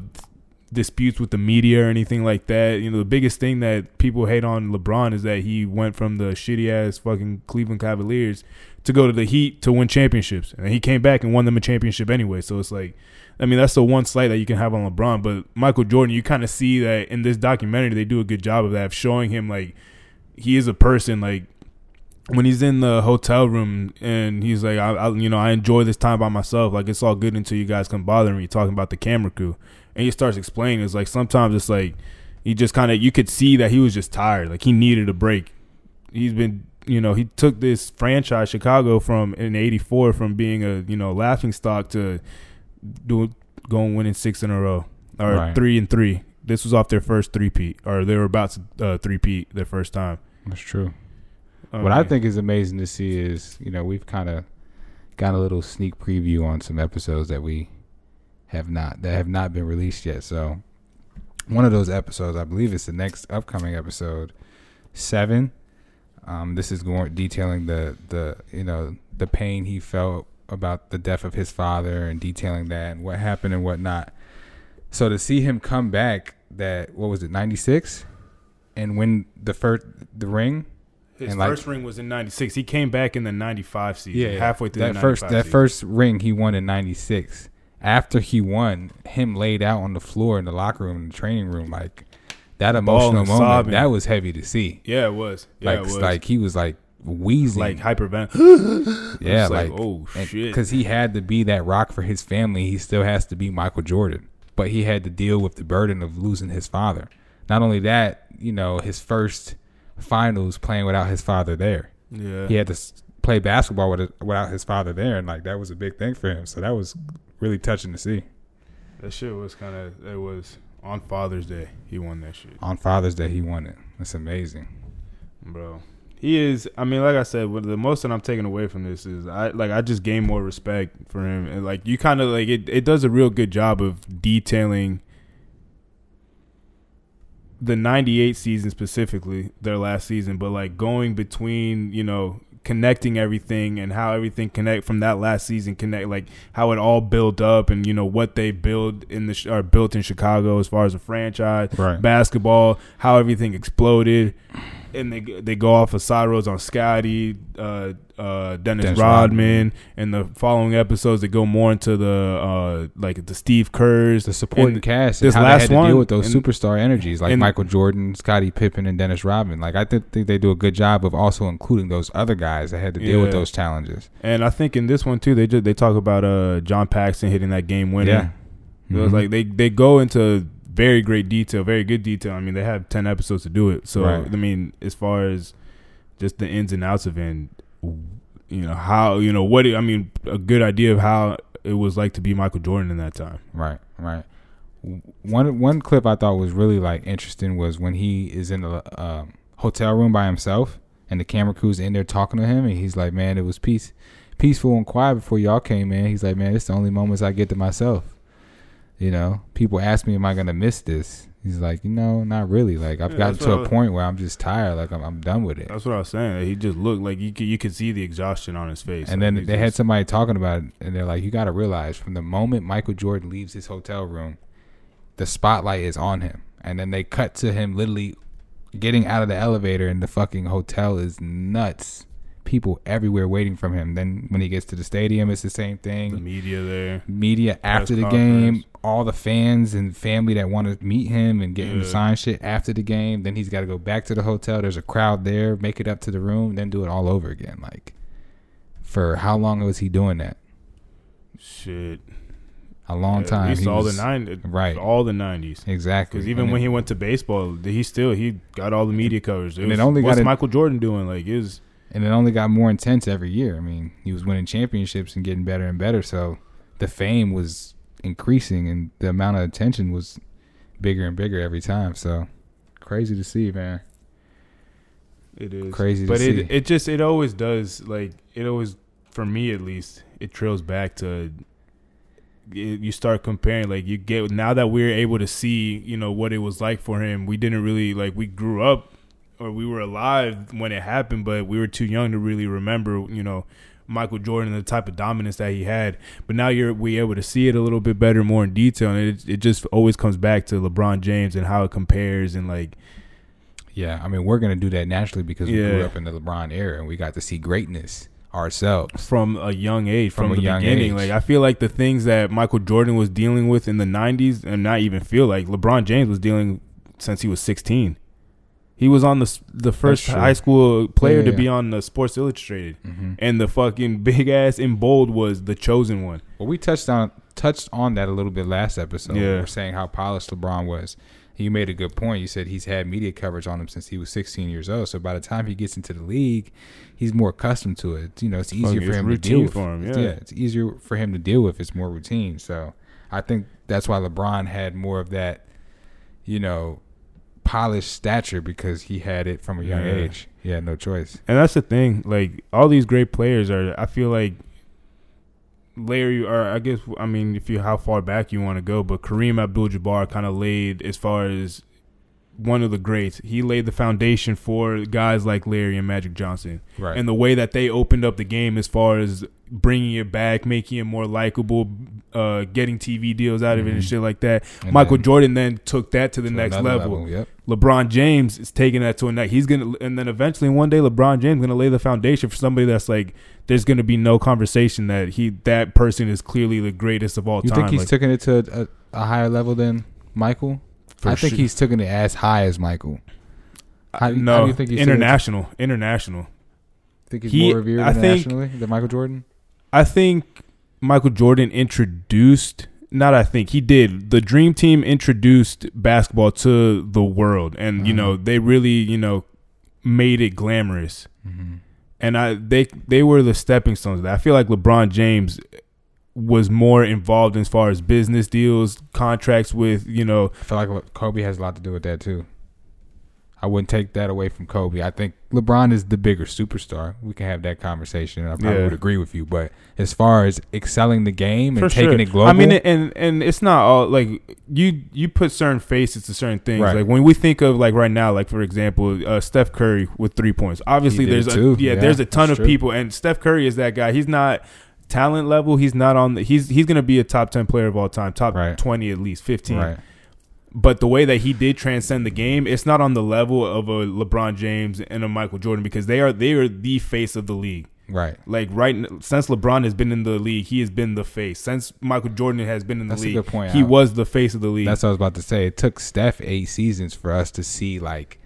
disputes with the media or anything like that. You know, the biggest thing that people hate on LeBron is that he went from the shitty ass fucking Cleveland Cavaliers to go to the Heat to win championships, and he came back and won them a championship anyway. So it's like, I mean, that's the one slight that you can have on LeBron. But Michael Jordan, you kind of see that in this documentary, they do a good job of that, of showing him like he is a person like when he's in the hotel room and he's like, I, I, you know, I enjoy this time by myself. Like it's all good until you guys come bother me talking about the camera crew. And he starts explaining. It's like sometimes it's like he just kind of you could see that he was just tired. Like he needed a break. He's been, you know, he took this franchise Chicago from in '84 from being a you know laughing stock to doing going winning six in a row or Right. three and three. This was off their first three peat, or they were about to uh, three peat their first time. That's true. Um, what I think is amazing to see is, you know, we've kind of got a little sneak preview on some episodes that we have not that have not been released yet. So one of those episodes, I believe it's the next upcoming episode, seven. Um, this is going detailing the the you know the pain he felt about the death of his father and detailing that and what happened and whatnot. So to see him come back, that what was it, ninety six, and win the first the ring. His And, like- first ring was in '96. He came back in the '95 season, yeah, halfway through that the first 95 that season. first ring he won in '96. After he won, him laid out on the floor in the locker room in the training room, like that emotional moment. sobbing. That was heavy to see. Yeah, it was. Yeah, like it was. like he was like wheezing, like hypervent. yeah, like, like, oh, shit. because he had to be that rock for his family. He still has to be Michael Jordan, but he had to deal with the burden of losing his father. Not only that, you know, his first finals playing without his father there yeah, he had to play basketball with without his father there, and like that was a big thing for him. So that was really touching to see. that shit was kind of. It was on Father's Day. He won that shit, On Father's Day, he won it. That's amazing. bro. He is. I mean, like I said, what the most that I'm taking away from this is I like I just gain more respect for him, and like you kind of like it. It does a real good job of detailing the 98 season specifically their last season but like going between you know connecting everything and how everything connect from that last season connect like how it all built up and you know what they build in the are built in Chicago as far as a franchise Right. basketball how everything exploded and they they go off of side roads on Scottie, uh, uh, Dennis, Dennis Rodman, and the following episodes they go more into the uh, like the Steve Kerrs, The supporting and cast this and how last they had to one, deal with those and- superstar energies like and- Michael Jordan, Scottie Pippen, and Dennis Rodman. Like I th- think they do a good job of also including those other guys that had to deal with those challenges. And I think in this one too, they just they talk about uh John Paxson hitting that game winner. Yeah. It was Mhm. like they they go into very great detail, very good detail. I mean, they have ten episodes to do it. So Right. I mean, as far as just the ins and outs of it, and, you know how you know what it, I mean, a good idea of how it was like to be Michael Jordan in that time. Right, right. One one clip I thought was really like interesting was when he is in the um, hotel room by himself and the camera crew's in there talking to him and he's like, "Man, it was peace, peaceful and quiet before y'all came in." He's like, "Man, it's the only moments I get to myself." You know, people ask me, "Am I gonna miss this?" He's like, "You know, not really. Like I've Yeah, gotten to a was- point where I'm just tired. Like I'm, I'm done with it." That's what I was saying. He just looked like you could you could see the exhaustion on his face. And Like, then they had somebody talking about it, and they're like, "You got to realize, from the moment Michael Jordan leaves his hotel room, the spotlight is on him." And then they cut to him literally getting out of the elevator, and the fucking hotel is nuts. People everywhere waiting for him. Then when he gets to the stadium, it's the same the thing. media there. Media after the conference. game, all the fans and family that want to meet him and get him to sign shit after the game. Then he's got to go back to the hotel. There's a crowd there, make it up to the room, then do it all over again. Like, for how long was he doing that? Shit, A long At time. He all was- the nine, right. All the nineties. Exactly. Because even And when it- he went to baseball, he still he got all the media coverage. It and it only what's got Michael Jordan doing? Like is and it only got more intense every year. I mean, he was winning championships and getting better and better. So the fame was increasing, and the amount of attention was bigger and bigger every time. So crazy to see, man. it is Crazy to but see. it it just it always does like it always for me at least it trails back to it, you start comparing like you get now that we're able to see you know what it was like for him we didn't really like we grew up or we were alive when it happened but we were too young to really remember you know Michael Jordan and the type of dominance that he had. But now you're we able to see it a little bit better, more in detail, and it it just always comes back to LeBron James and how it compares and like Yeah, I mean, we're gonna do that naturally because we grew up in the LeBron era and we got to see greatness ourselves. from a young age, From from, a the young beginning. age. Like I feel like the things that Michael Jordan was dealing with in the '90s, and not even feel like LeBron James was dealing since he was 16. He was on the the first high school player Yeah, to yeah. be on the Sports Illustrated, hmm and the fucking big ass in bold was the chosen one. Well, we touched on touched on that a little bit last episode. Yeah, We Yeah. were saying how polished LeBron was. You made a good point. You said he's had media coverage on him since he was 16 years old. So by the time he gets into the league, he's more accustomed to it. You know, it's easier for him to deal with. him, It's- yeah. it's easier for him to deal with. It's more routine. So I think that's why LeBron had more of that, you know, polished stature because he had it from a young Yeah. age. He had no choice. And that's the thing. Like all these great players are. I feel like Larry, or I guess I mean, if you how far back you want to go, but Kareem Abdul-Jabbar kind of laid as far as one of the greats. He laid the foundation for guys like Larry and Magic Johnson, Right. and the way that they opened up the game as far as bringing it back, making it more likable, uh, getting TV deals out of it and Mhm. shit like that. And Michael then Jordan then took that to the to next another level. Yep. LeBron James is taking that to a next. He's gonna, and then eventually one day, LeBron James gonna lay the foundation for somebody that's like, there's gonna be no conversation that he that person is clearly the greatest of all You time. think he's Like, taking it to a, a higher level than Michael? I think sure. he's taking it as high as Michael. How, no how do you think he's taking it? international, international. Think he's He- more revered I think- internationally than Michael Jordan? I think Michael Jordan introduced. Not I think he did. The Dream Team introduced basketball to the world, and you Mhm. know they really you know made it glamorous. Mm-hmm. and I they they were the stepping stones. of that. I feel like LeBron James was more involved as far as business deals, contracts with you know. I feel like Kobe has a lot to do with that too. I wouldn't take that away from Kobe. I think LeBron is the bigger superstar. We can have that conversation. and I probably Yeah. would agree with you. But as far as excelling the game and For taking sure. it global, I mean, and and it's not all like you you put certain faces to certain things. Right. Like when we think of like right now, like for example, uh, Steph Curry with three points. Obviously, there's a yeah, Yeah, there's a ton of true. people, and Steph Curry is that guy. He's not talent level. He's not on the. He's he's gonna be a top ten player of all time, top Right. twenty at least, fifteen. right? but the way that he did transcend the game, it's not on the level of a LeBron James and a Michael Jordan because they are they are the face of the league. Right. Like right since LeBron has been in the league, he has been the face. Since Michael Jordan has been in the That's league, point, he Al. was the face of the league. That's what I was about to say. It took Steph eight seasons for us to see like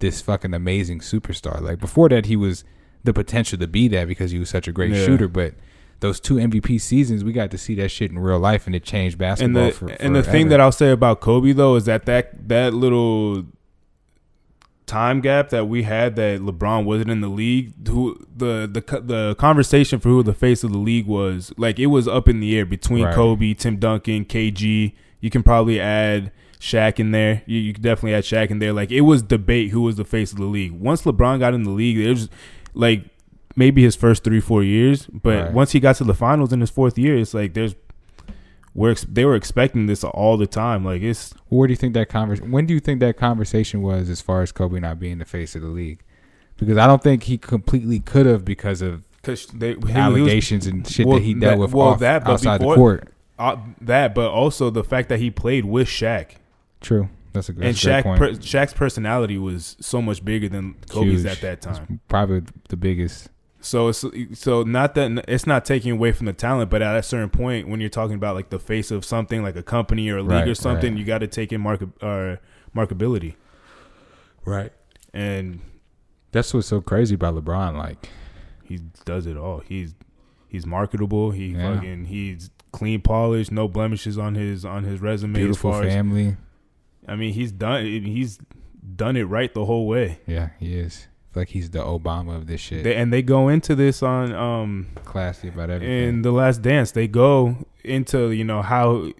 this fucking amazing superstar. Like before that, he was the potential to be that because he was such a great Yeah. shooter. But those two MVP seasons, we got to see that shit in real life, and it changed basketball. and the for, and the thing that I'll say about Kobe though is that that that little time gap that we had that LeBron wasn't in the league, who the the the conversation for who the face of the league was, like it was up in the air between Right. Kobe, Tim Duncan, KG. You can probably add Shaq in there. You, you can definitely add Shaq in there. Like it was debate who was the face of the league. Once LeBron got in the league, it was like maybe his first three four years, but Right. once he got to the finals in his fourth year, it's like there's we're ex- they were expecting this all the time. Like it's Where do you think that convers? When do you think that conversation was as far as Kobe not being the face of the league? Because I don't think he completely could have because of because they he- he was- allegations and shit well, that he dealt that- with well, off, that, but outside before- the court. uh, that, but also the fact that he played with Shaq True. That's a, that's and Shaq point. per, Shaq's personality was so much bigger than Kobe's Huge. at that time. probably the biggest. So it's so not that it's not taking away from the talent, but at a certain point when you're talking about like the face of something like a company or a league Right, or something, right. you got to take in market uh, markability Right. and That's what's so crazy about LeBron. Like, he does it all. He's he's marketable. He Yeah. fucking he's clean polished, no blemishes on his on his resume. beautiful far as, family. I mean, he's done he's done it right the whole way. Yeah, he is. Like he's the Obama of this shit. They, and they go into this on um Classy about everything. in the last dance. They go into you know how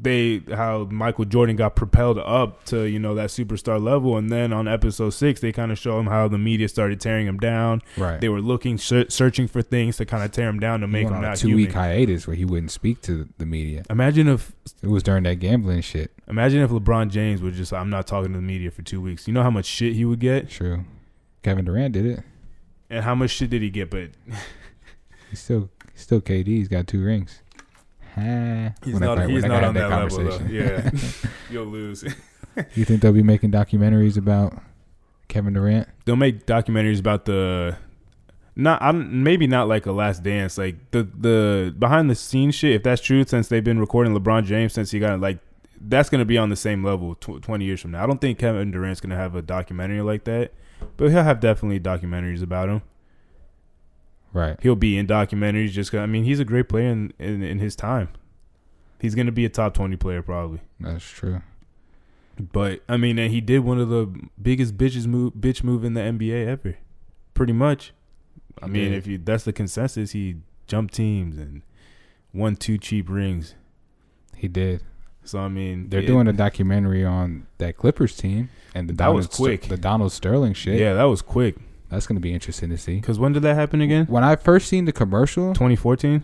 they how Michael Jordan got propelled up to you know that superstar level, and then on episode six they kind of show him how the media started tearing him down. right. They were looking searching for things to kind of tear him down to He make him on a not two human. week hiatus where he wouldn't speak to the media. Imagine if It was during that gambling shit. imagine if LeBron James was just I'm not talking to the media for two weeks. You know how much shit he would get, True. Kevin Durant did it. and how much shit did he get? But He's still he's still KD. He's got two rings. Ha. He's When I- not. He's not on that, level. Though. Yeah, you'll lose. You think they'll be making documentaries about Kevin Durant? They'll make documentaries about the. Not, I'm maybe not like a Last Dance, like the the behind the scenes shit. If that's true, since they've been recording LeBron James since he got like, that's gonna be on the same level tw- twenty years from now. I don't think Kevin Durant's gonna have a documentary like that, but he'll have definitely documentaries about him. Right. He'll be in documentaries just. 'cause- I mean, he's a great player in, in in his time. He's gonna be a top twenty player probably. That's true. But I mean, and he did one of the biggest bitches move, bitch move in the NBA ever, pretty much. I He mean, did. if you that's the consensus, he jumped teams and won two cheap rings. He did. So I mean, They're it- doing a documentary on that Clippers team and the That was Donald quick. the Donald Sterling shit. Yeah, that was quick. That's gonna be interesting to see. Because when did that happen again? When I first seen the commercial, 2014.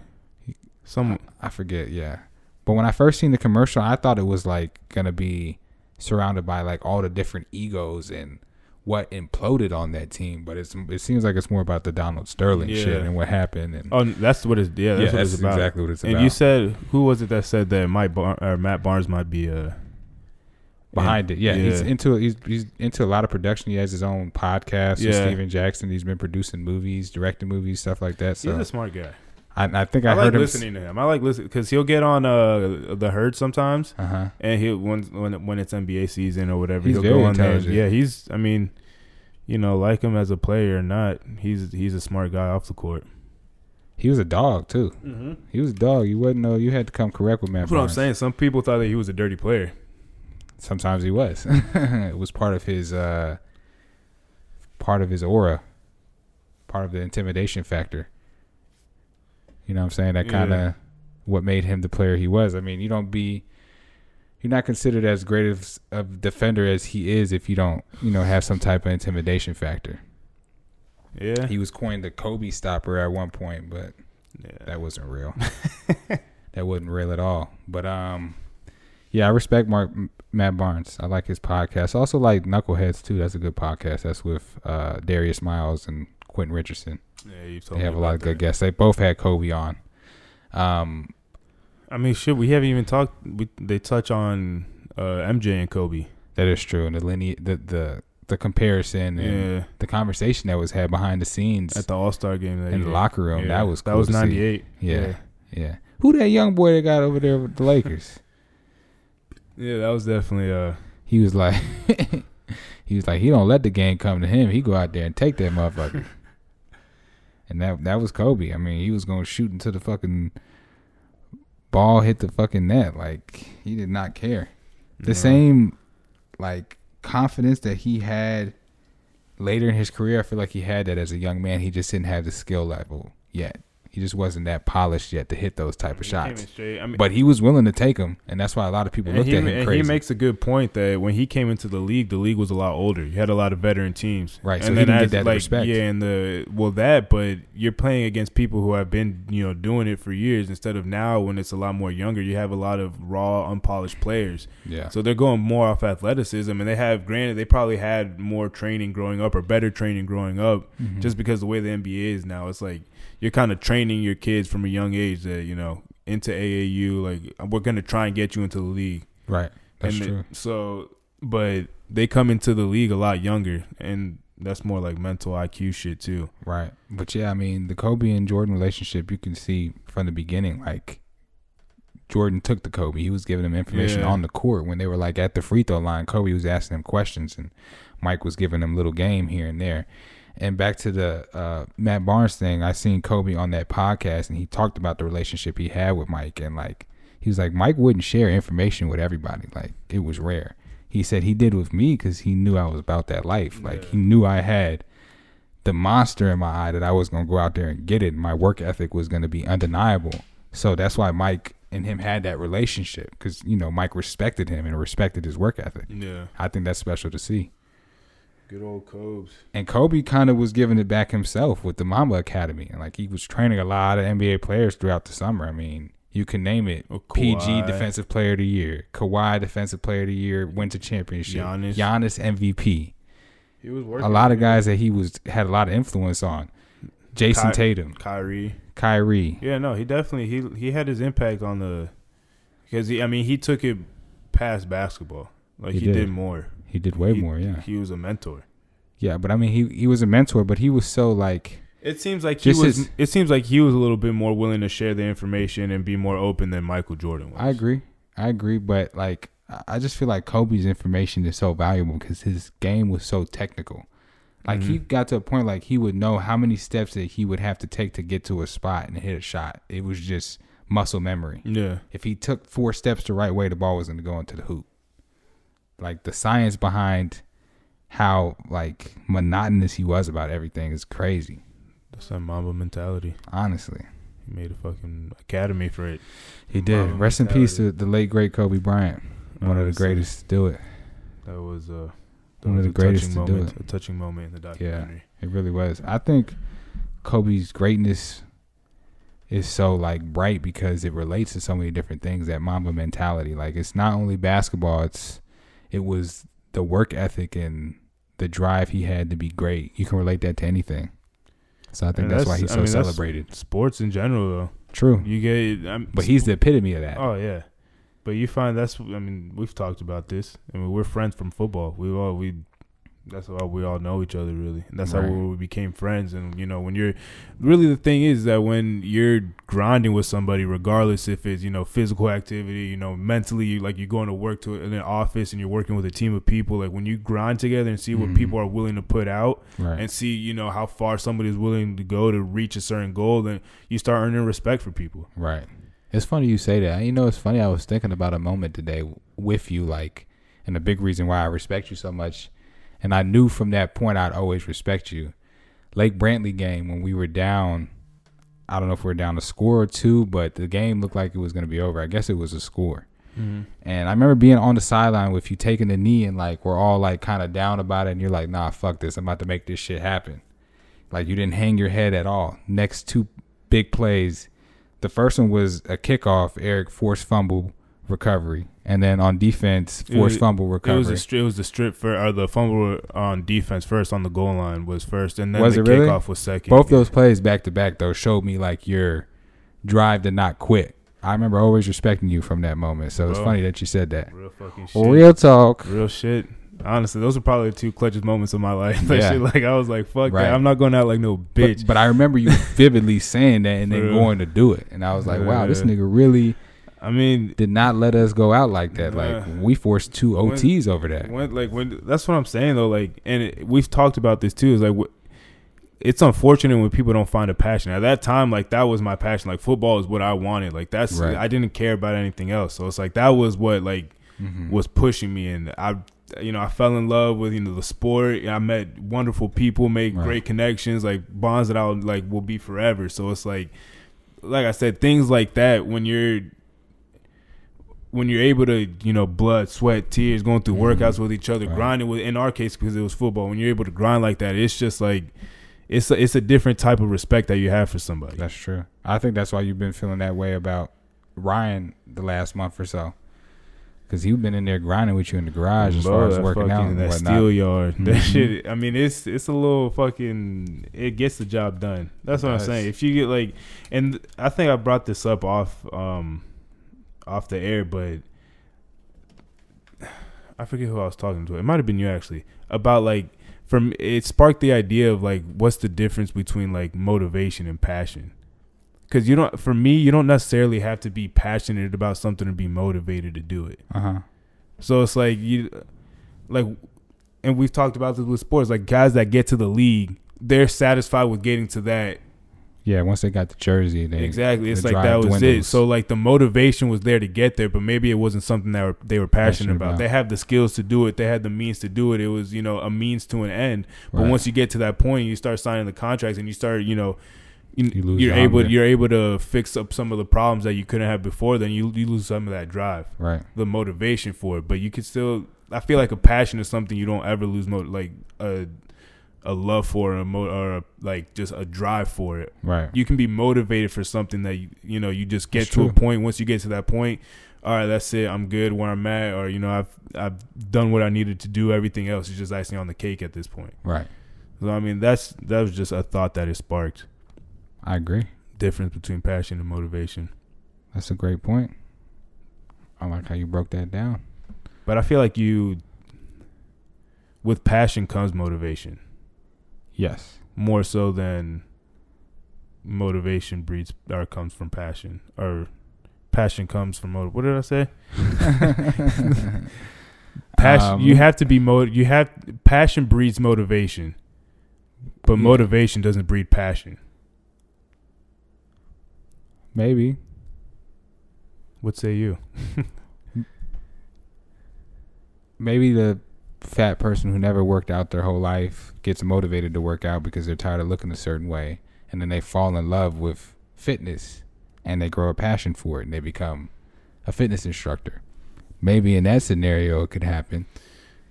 Some I forget, yeah. But when I first seen the commercial, I thought it was like gonna be surrounded by like all the different egos and what imploded on that team. But it's it seems like it's more about the Donald Sterling shit and what happened. And oh, that's what it's yeah, that's yeah, what that's it's about. exactly what it's and about. you said who was it that said that Mike Bar- or Matt Barnes might be uh behind it, yeah, he's into he's he's into a lot of production. He has his own podcast with Yeah. Stephen Jackson. He's been producing movies, directing movies, stuff like that. So. He's a smart guy. I, I think I, I, like heard him. listening to him. I like listening because he'll get on uh the herd sometimes. Uh huh. And he when when when it's NBA season or whatever, He's he'll go on there. Yeah, he's. I mean, you know, like him as a player or not, he's he's a smart guy off the court. He was a dog too. Mm-hmm. He was a dog. You wouldn't know. You had to come correct with Matt. That's what I'm saying. Some people thought that he was a dirty player. Sometimes he was. it was part of his uh part of his aura. Part of the intimidation factor. You know what I'm saying? That kind of Yeah. what made him the player he was. I mean, you don't be you're not considered as great of a defender as he is if you don't, you know, have some type of intimidation factor. Yeah, He was coined the Kobe stopper at one point, but yeah. that wasn't real. that wasn't real at all. But um, yeah, I respect Mark Matt Barnes. I like his podcast. I also like Knuckleheads too. That's a good podcast. That's with uh, Darius Miles and Quentin Richardson. Yeah you've told They me have a lot of good that. guests. They both had Kobe on. Um, I mean, shit. We haven't even talked. We, they touch on uh, MJ and Kobe. that is true. And the linea- the the the comparison and Yeah, the conversation that was had behind the scenes at the All Star game that in the locker room. Yeah, That was cool that was to see. '98. Yeah. Yeah. Who that young boy that got over there with the Lakers? yeah, that was definitely uh. he was like he was like he don't let the game come to him. He go out there and take that motherfucker. and that that was Kobe. I mean, he was going to shoot until the fucking ball hit the fucking net. Like he did not care. The same like confidence that he had later in his career, I feel like he had that as a young man. He just didn't have the skill level yet. He just wasn't that polished yet to hit those type of shots. straight. I mean, But he was willing to take them, and that's why a lot of people looked he, at him and crazy. he makes a good point that when he came into the league, the league was a lot older. You had a lot of veteran teams, Right, And so he then didn't get as, that like, respect. Yeah, and the well that, but you're playing against people who have been you know doing it for years instead of now when it's a lot more younger. You have a lot of raw, unpolished players, yeah, so they're going more off athleticism, and they have granted they probably had more training growing up or better training growing up, Mhm. just because the way the NBA is now, it's like you're kind of training your kids from a young age that you know into AAU. Like we're gonna try and get you into the league. right. That's and true. it- so, but they come into the league a lot younger, and that's more like mental IQ shit too. Right. But yeah, I mean, the Kobe and Jordan relationship, you can see from the beginning, like Jordan took the Kobe. He was giving him information Yeah. on the court when they were like at the free throw line. Kobe was asking him questions, and Mike was giving him little game here and there. And back to the uh, Matt Barnes thing, I seen Kobe on that podcast, and he talked about the relationship he had with Mike, and like he was like Mike wouldn't share information with everybody, like it was rare. He said he did with me because he knew I was about that life. Like he knew I had the monster in my eye that I was gonna go out there and get it. My work ethic was gonna be undeniable. So that's why Mike and him had that relationship because you know Mike respected him and respected his work ethic. Yeah, I think that's special to see. Good old Cobes. And Kobe kind of was giving it back himself with the Mamba Academy, and like he was training a lot of NBA players throughout the summer. I mean, you can name it: Oh, PG Defensive Player of the Year, Kawhi Defensive Player of the Year, Winter Championship, Giannis. Giannis MVP. He was working. A lot of guys that he was had a lot of influence on. Jayson Ky- Tatum, Kyrie. Kyrie. Yeah, no, he definitely he he had his impact on the because he I mean he took it past basketball. Like He he, did. did. more. He did way He- more. Yeah, He was a mentor. yeah. But I mean, he he was a mentor, but he was so like It seems like he was. his- it seems like he was a little bit more willing to share the information and be more open than Michael Jordan was. I agree. I agree, but like I- just feel like Kobe's information is so valuable because his game was so technical. Like he Mhm. got to a point like he would know how many steps that he would have to take to get to a spot and hit a shot. It was just muscle memory. Yeah, If he took four steps the right way, the ball was going to go into the hoop. Like the science behind how like monotonous he was about everything is crazy. that's that Mamba mentality. Honestly, He made a fucking academy for it. he did. Mamba Rest in peace to the late great Kobe Bryant, one of the greatest to do it. That was uh, that One of the a greatest touching to do moment. it. A touching moment in the documentary. Yeah, It really was. I think Kobe's greatness is so like bright because it relates to so many different things. That Mamba mentality, like it's not only basketball. It's it was the work ethic and the drive he had to be great. You can relate that to anything. So I think And that's, why he's I so mean, celebrated. Sports in general, though. True, You get, I'm, but he's the epitome of that. Oh yeah, but you find that's. I mean, we've talked about this. I mean, we're friends from football. We all we. That's how we all know each other, really. And that's Right. how we became friends. And you know, when you're really the thing is that when you're grinding with somebody, regardless if it's you know physical activity, you know, mentally, like you're going to work to in an office and you're working with a team of people. Like when you grind together and see what Mhm. people are willing to put out, right. and see you know how far somebody's willing to go to reach a certain goal, then you start earning respect for people. Right. It's funny you say that. You know, it's funny. I was thinking about a moment today with you, like, and a big reason why I respect you so much. And I knew from that point I'd always respect you. Lake Brantley game when we were down, I don't know if we are down a score or two, but the game looked like it was going to be over. I guess it was a score. Mm-hmm. And I remember being on the sideline with you taking the knee and like we're all like kind of down about it, and you're like, "Nah, fuck this. I'm about to make this shit happen." Like you didn't hang your head at all. Next two big plays, the first one was a kickoff, Eric forced fumble recovery, and then on defense, forced was- fumble It was recovery. a stri- it was the strip for or the fumble on defense first on the goal line was first, and then Was the it really? kickoff was second. Both those plays back to back though showed me like your drive to not quit. I remember always respecting you from that moment. So it's funny that you said that. real fucking shit. Real talk. Real shit. Honestly, those are probably the two clutchest moments of my life. That Yeah. shit, like I was like, "Fuck Right. that! I'm not going out like no bitch." But, but I remember you vividly saying that and then going to do it. And I was like, wow, this nigga really I mean, did not let us go out like that. Like we forced two When- OTs over that. when like when that's what I'm saying though. Like, and it, we've talked about this too. Is like, wh- it's unfortunate when people don't find a passion. At that time, like that was my passion. Like football is what I wanted. Like that's Right. I didn't care about anything else. So it's like that was what like Mhm. was pushing me and I you know I fell in love with you know the sport I met wonderful people made Right. great connections like bonds that I'll like will be forever so it's like like I said things like that when you're when you're able to you know blood sweat tears going through Mhm. workouts with each other Right. grinding with in our case because it was football when you're able to grind like that it's just like it's a, it's a different type of respect that you have for somebody That's true. I think that's why you've been feeling that way about Ryan the last month or so. Because he's been in there grinding with you in the garage as far as working out and that whatnot. steel yard. That Mhm. shit. I mean, it's it's a little fucking. It gets the job done. That's what I'm saying. If you get like, and I think I brought this up off um off the air, but I forget who I was talking to. It might have been you actually about like from it sparked the idea of like what's the difference between like motivation and passion. Cause you don't, for me, you don't necessarily have to be passionate about something to be motivated to do it. Uh huh. So it's like you, like, and we've talked about this with sports. Like guys that get to the league, they're satisfied with getting to that. Yeah, once they got the jersey, they exactly, it's the like that was it. So like the motivation was there to get there, but maybe it wasn't something that were, they were passionate, Passionate about. about. They have the skills to do it. They had the means to do it. It was you know a means to an end. But Right. once you get to that point, you start signing the contracts and you start you know. You, you're able you're able to fix up some of the problems that you couldn't have before. Then you you lose some of that drive right, the motivation for it, but you could still. I feel like a passion is something you don't ever lose. Mo- like a a love for a mo- or a, like just a drive for it. right. You can be motivated for something that you, you know you just get That's to a point. Once you get to that point, all right, that's it. I'm good where I'm at, or you know I've I've done what I needed to do. Everything else is just icing on the cake at this point. Right. So I mean that's that was just a thought that it sparked. I agree. Difference between passion and motivation. That's a great point. I like how you broke that down. But I feel like you, with passion comes motivation. Yes. More so than motivation breeds or comes from passion or passion comes from motive. What did I say? passion. Um, you have to be mo. You have passion breeds motivation, but Yeah. motivation doesn't breed passion. Maybe. What say you? Maybe the fat person who never worked out their whole life gets motivated to work out because they're tired of looking a certain way. And then they fall in love with fitness and they grow a passion for it and they become a fitness instructor. Maybe in that scenario it could happen.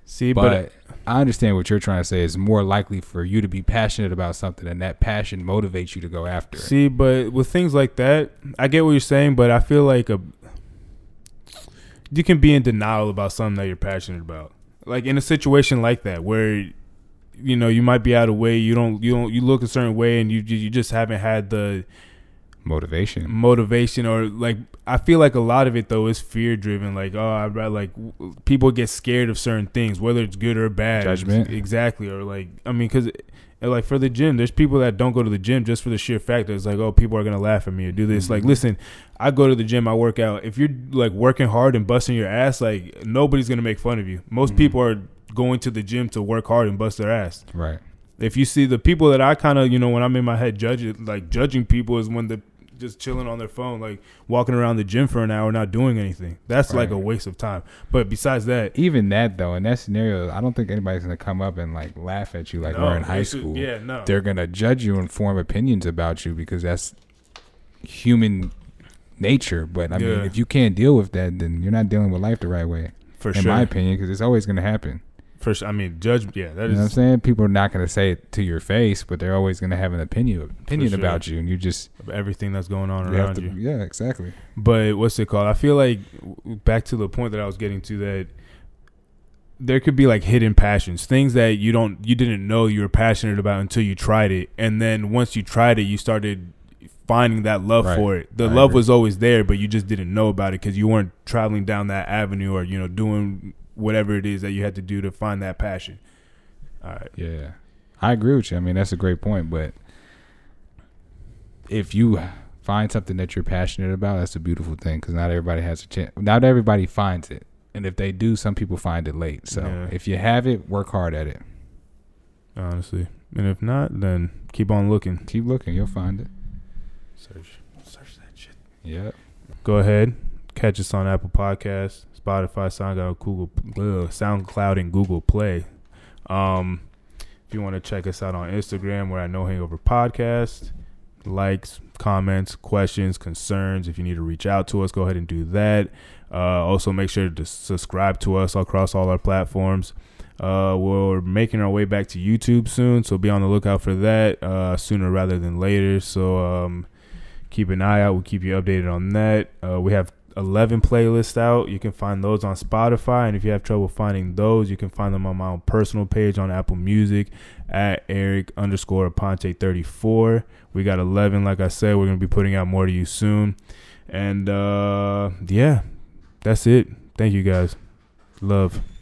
See, But, but, I understand what you're trying to say. It's more likely for you to be passionate about something and that passion motivates you to go after it. see, but with things like that, I get what you're saying, but I feel like a you can be in denial about something that you're passionate about. Like in a situation like that where you know you might be out of way, you don't you don't you look a certain way, and you you just haven't had the Motivation. motivation or like I feel like a lot of it though is fear driven. Like oh, I rather like w- people get scared of certain things, whether it's good or bad. Judgment. exactly. Or like I mean, because like for the gym, there's people that don't go to the gym just for the sheer fact that it's like oh, people are gonna laugh at me or do this. Like Mhm. listen, I go to the gym, I work out. If you're like working hard and busting your ass, like nobody's gonna make fun of you. Most Mhm. people are going to the gym to work hard and bust their ass Right. if you see the people that I kind of you know when I'm in my head judging like judging people is when the just chilling on their phone like walking around the gym for an hour not doing anything that's like a waste of time but besides that Even that though, in that scenario, I don't think anybody's gonna come up and like laugh at you like no, we're in high school. yeah no They're gonna judge you and form opinions about you because that's human nature. But I mean, if you can't deal with that, then you're not dealing with life the right way, for in sure my opinion, because it's always gonna happen. For sure I mean judge yeah that you know what I'm saying? People are not gonna say it to your face, but they're always gonna have an opinion opinion sure. about you, and you just everything that's going on around to. you Yeah, exactly. but what's it called I feel like back to the point that I was getting to that there could be like hidden passions things that you don't you didn't know you were passionate about until you tried it and then once you tried it you started finding that love Right. for it the I love agree. was always there but you just didn't know about it because you weren't traveling down that avenue or you know doing whatever it is that you had to do to find that passion all right Yeah, I agree with you. I mean, that's a great point. But if you find something that you're passionate about, that's a beautiful thing because not everybody has a chance. Not everybody finds it, and if they do, some people find it late. So Yeah. if you have it, work hard at it. honestly and if not then keep on looking Keep looking, you'll find it. search search that shit Yep. go ahead catch us on apple Podcasts, spotify soundcloud google soundcloud and google play. Um if you want to check us out on instagram we're at no hangover podcast. Likes comments questions concerns if you need to reach out to us go ahead and do that. Uh, also make sure to subscribe to us across all our platforms. Uh, we're making our way back to youtube soon so be on the lookout for that uh, sooner rather than later. So um, keep an eye out. We'll keep you updated on that. Uh, we have 11 playlists out. You can find those on Spotify. And if you have trouble finding those, you can find them on my own personal page on Apple Music at Eric underscore Aponte 34. We got 11. Like I said, we're going to be putting out more to you soon. And uh, yeah, that's it. Thank you guys. Love.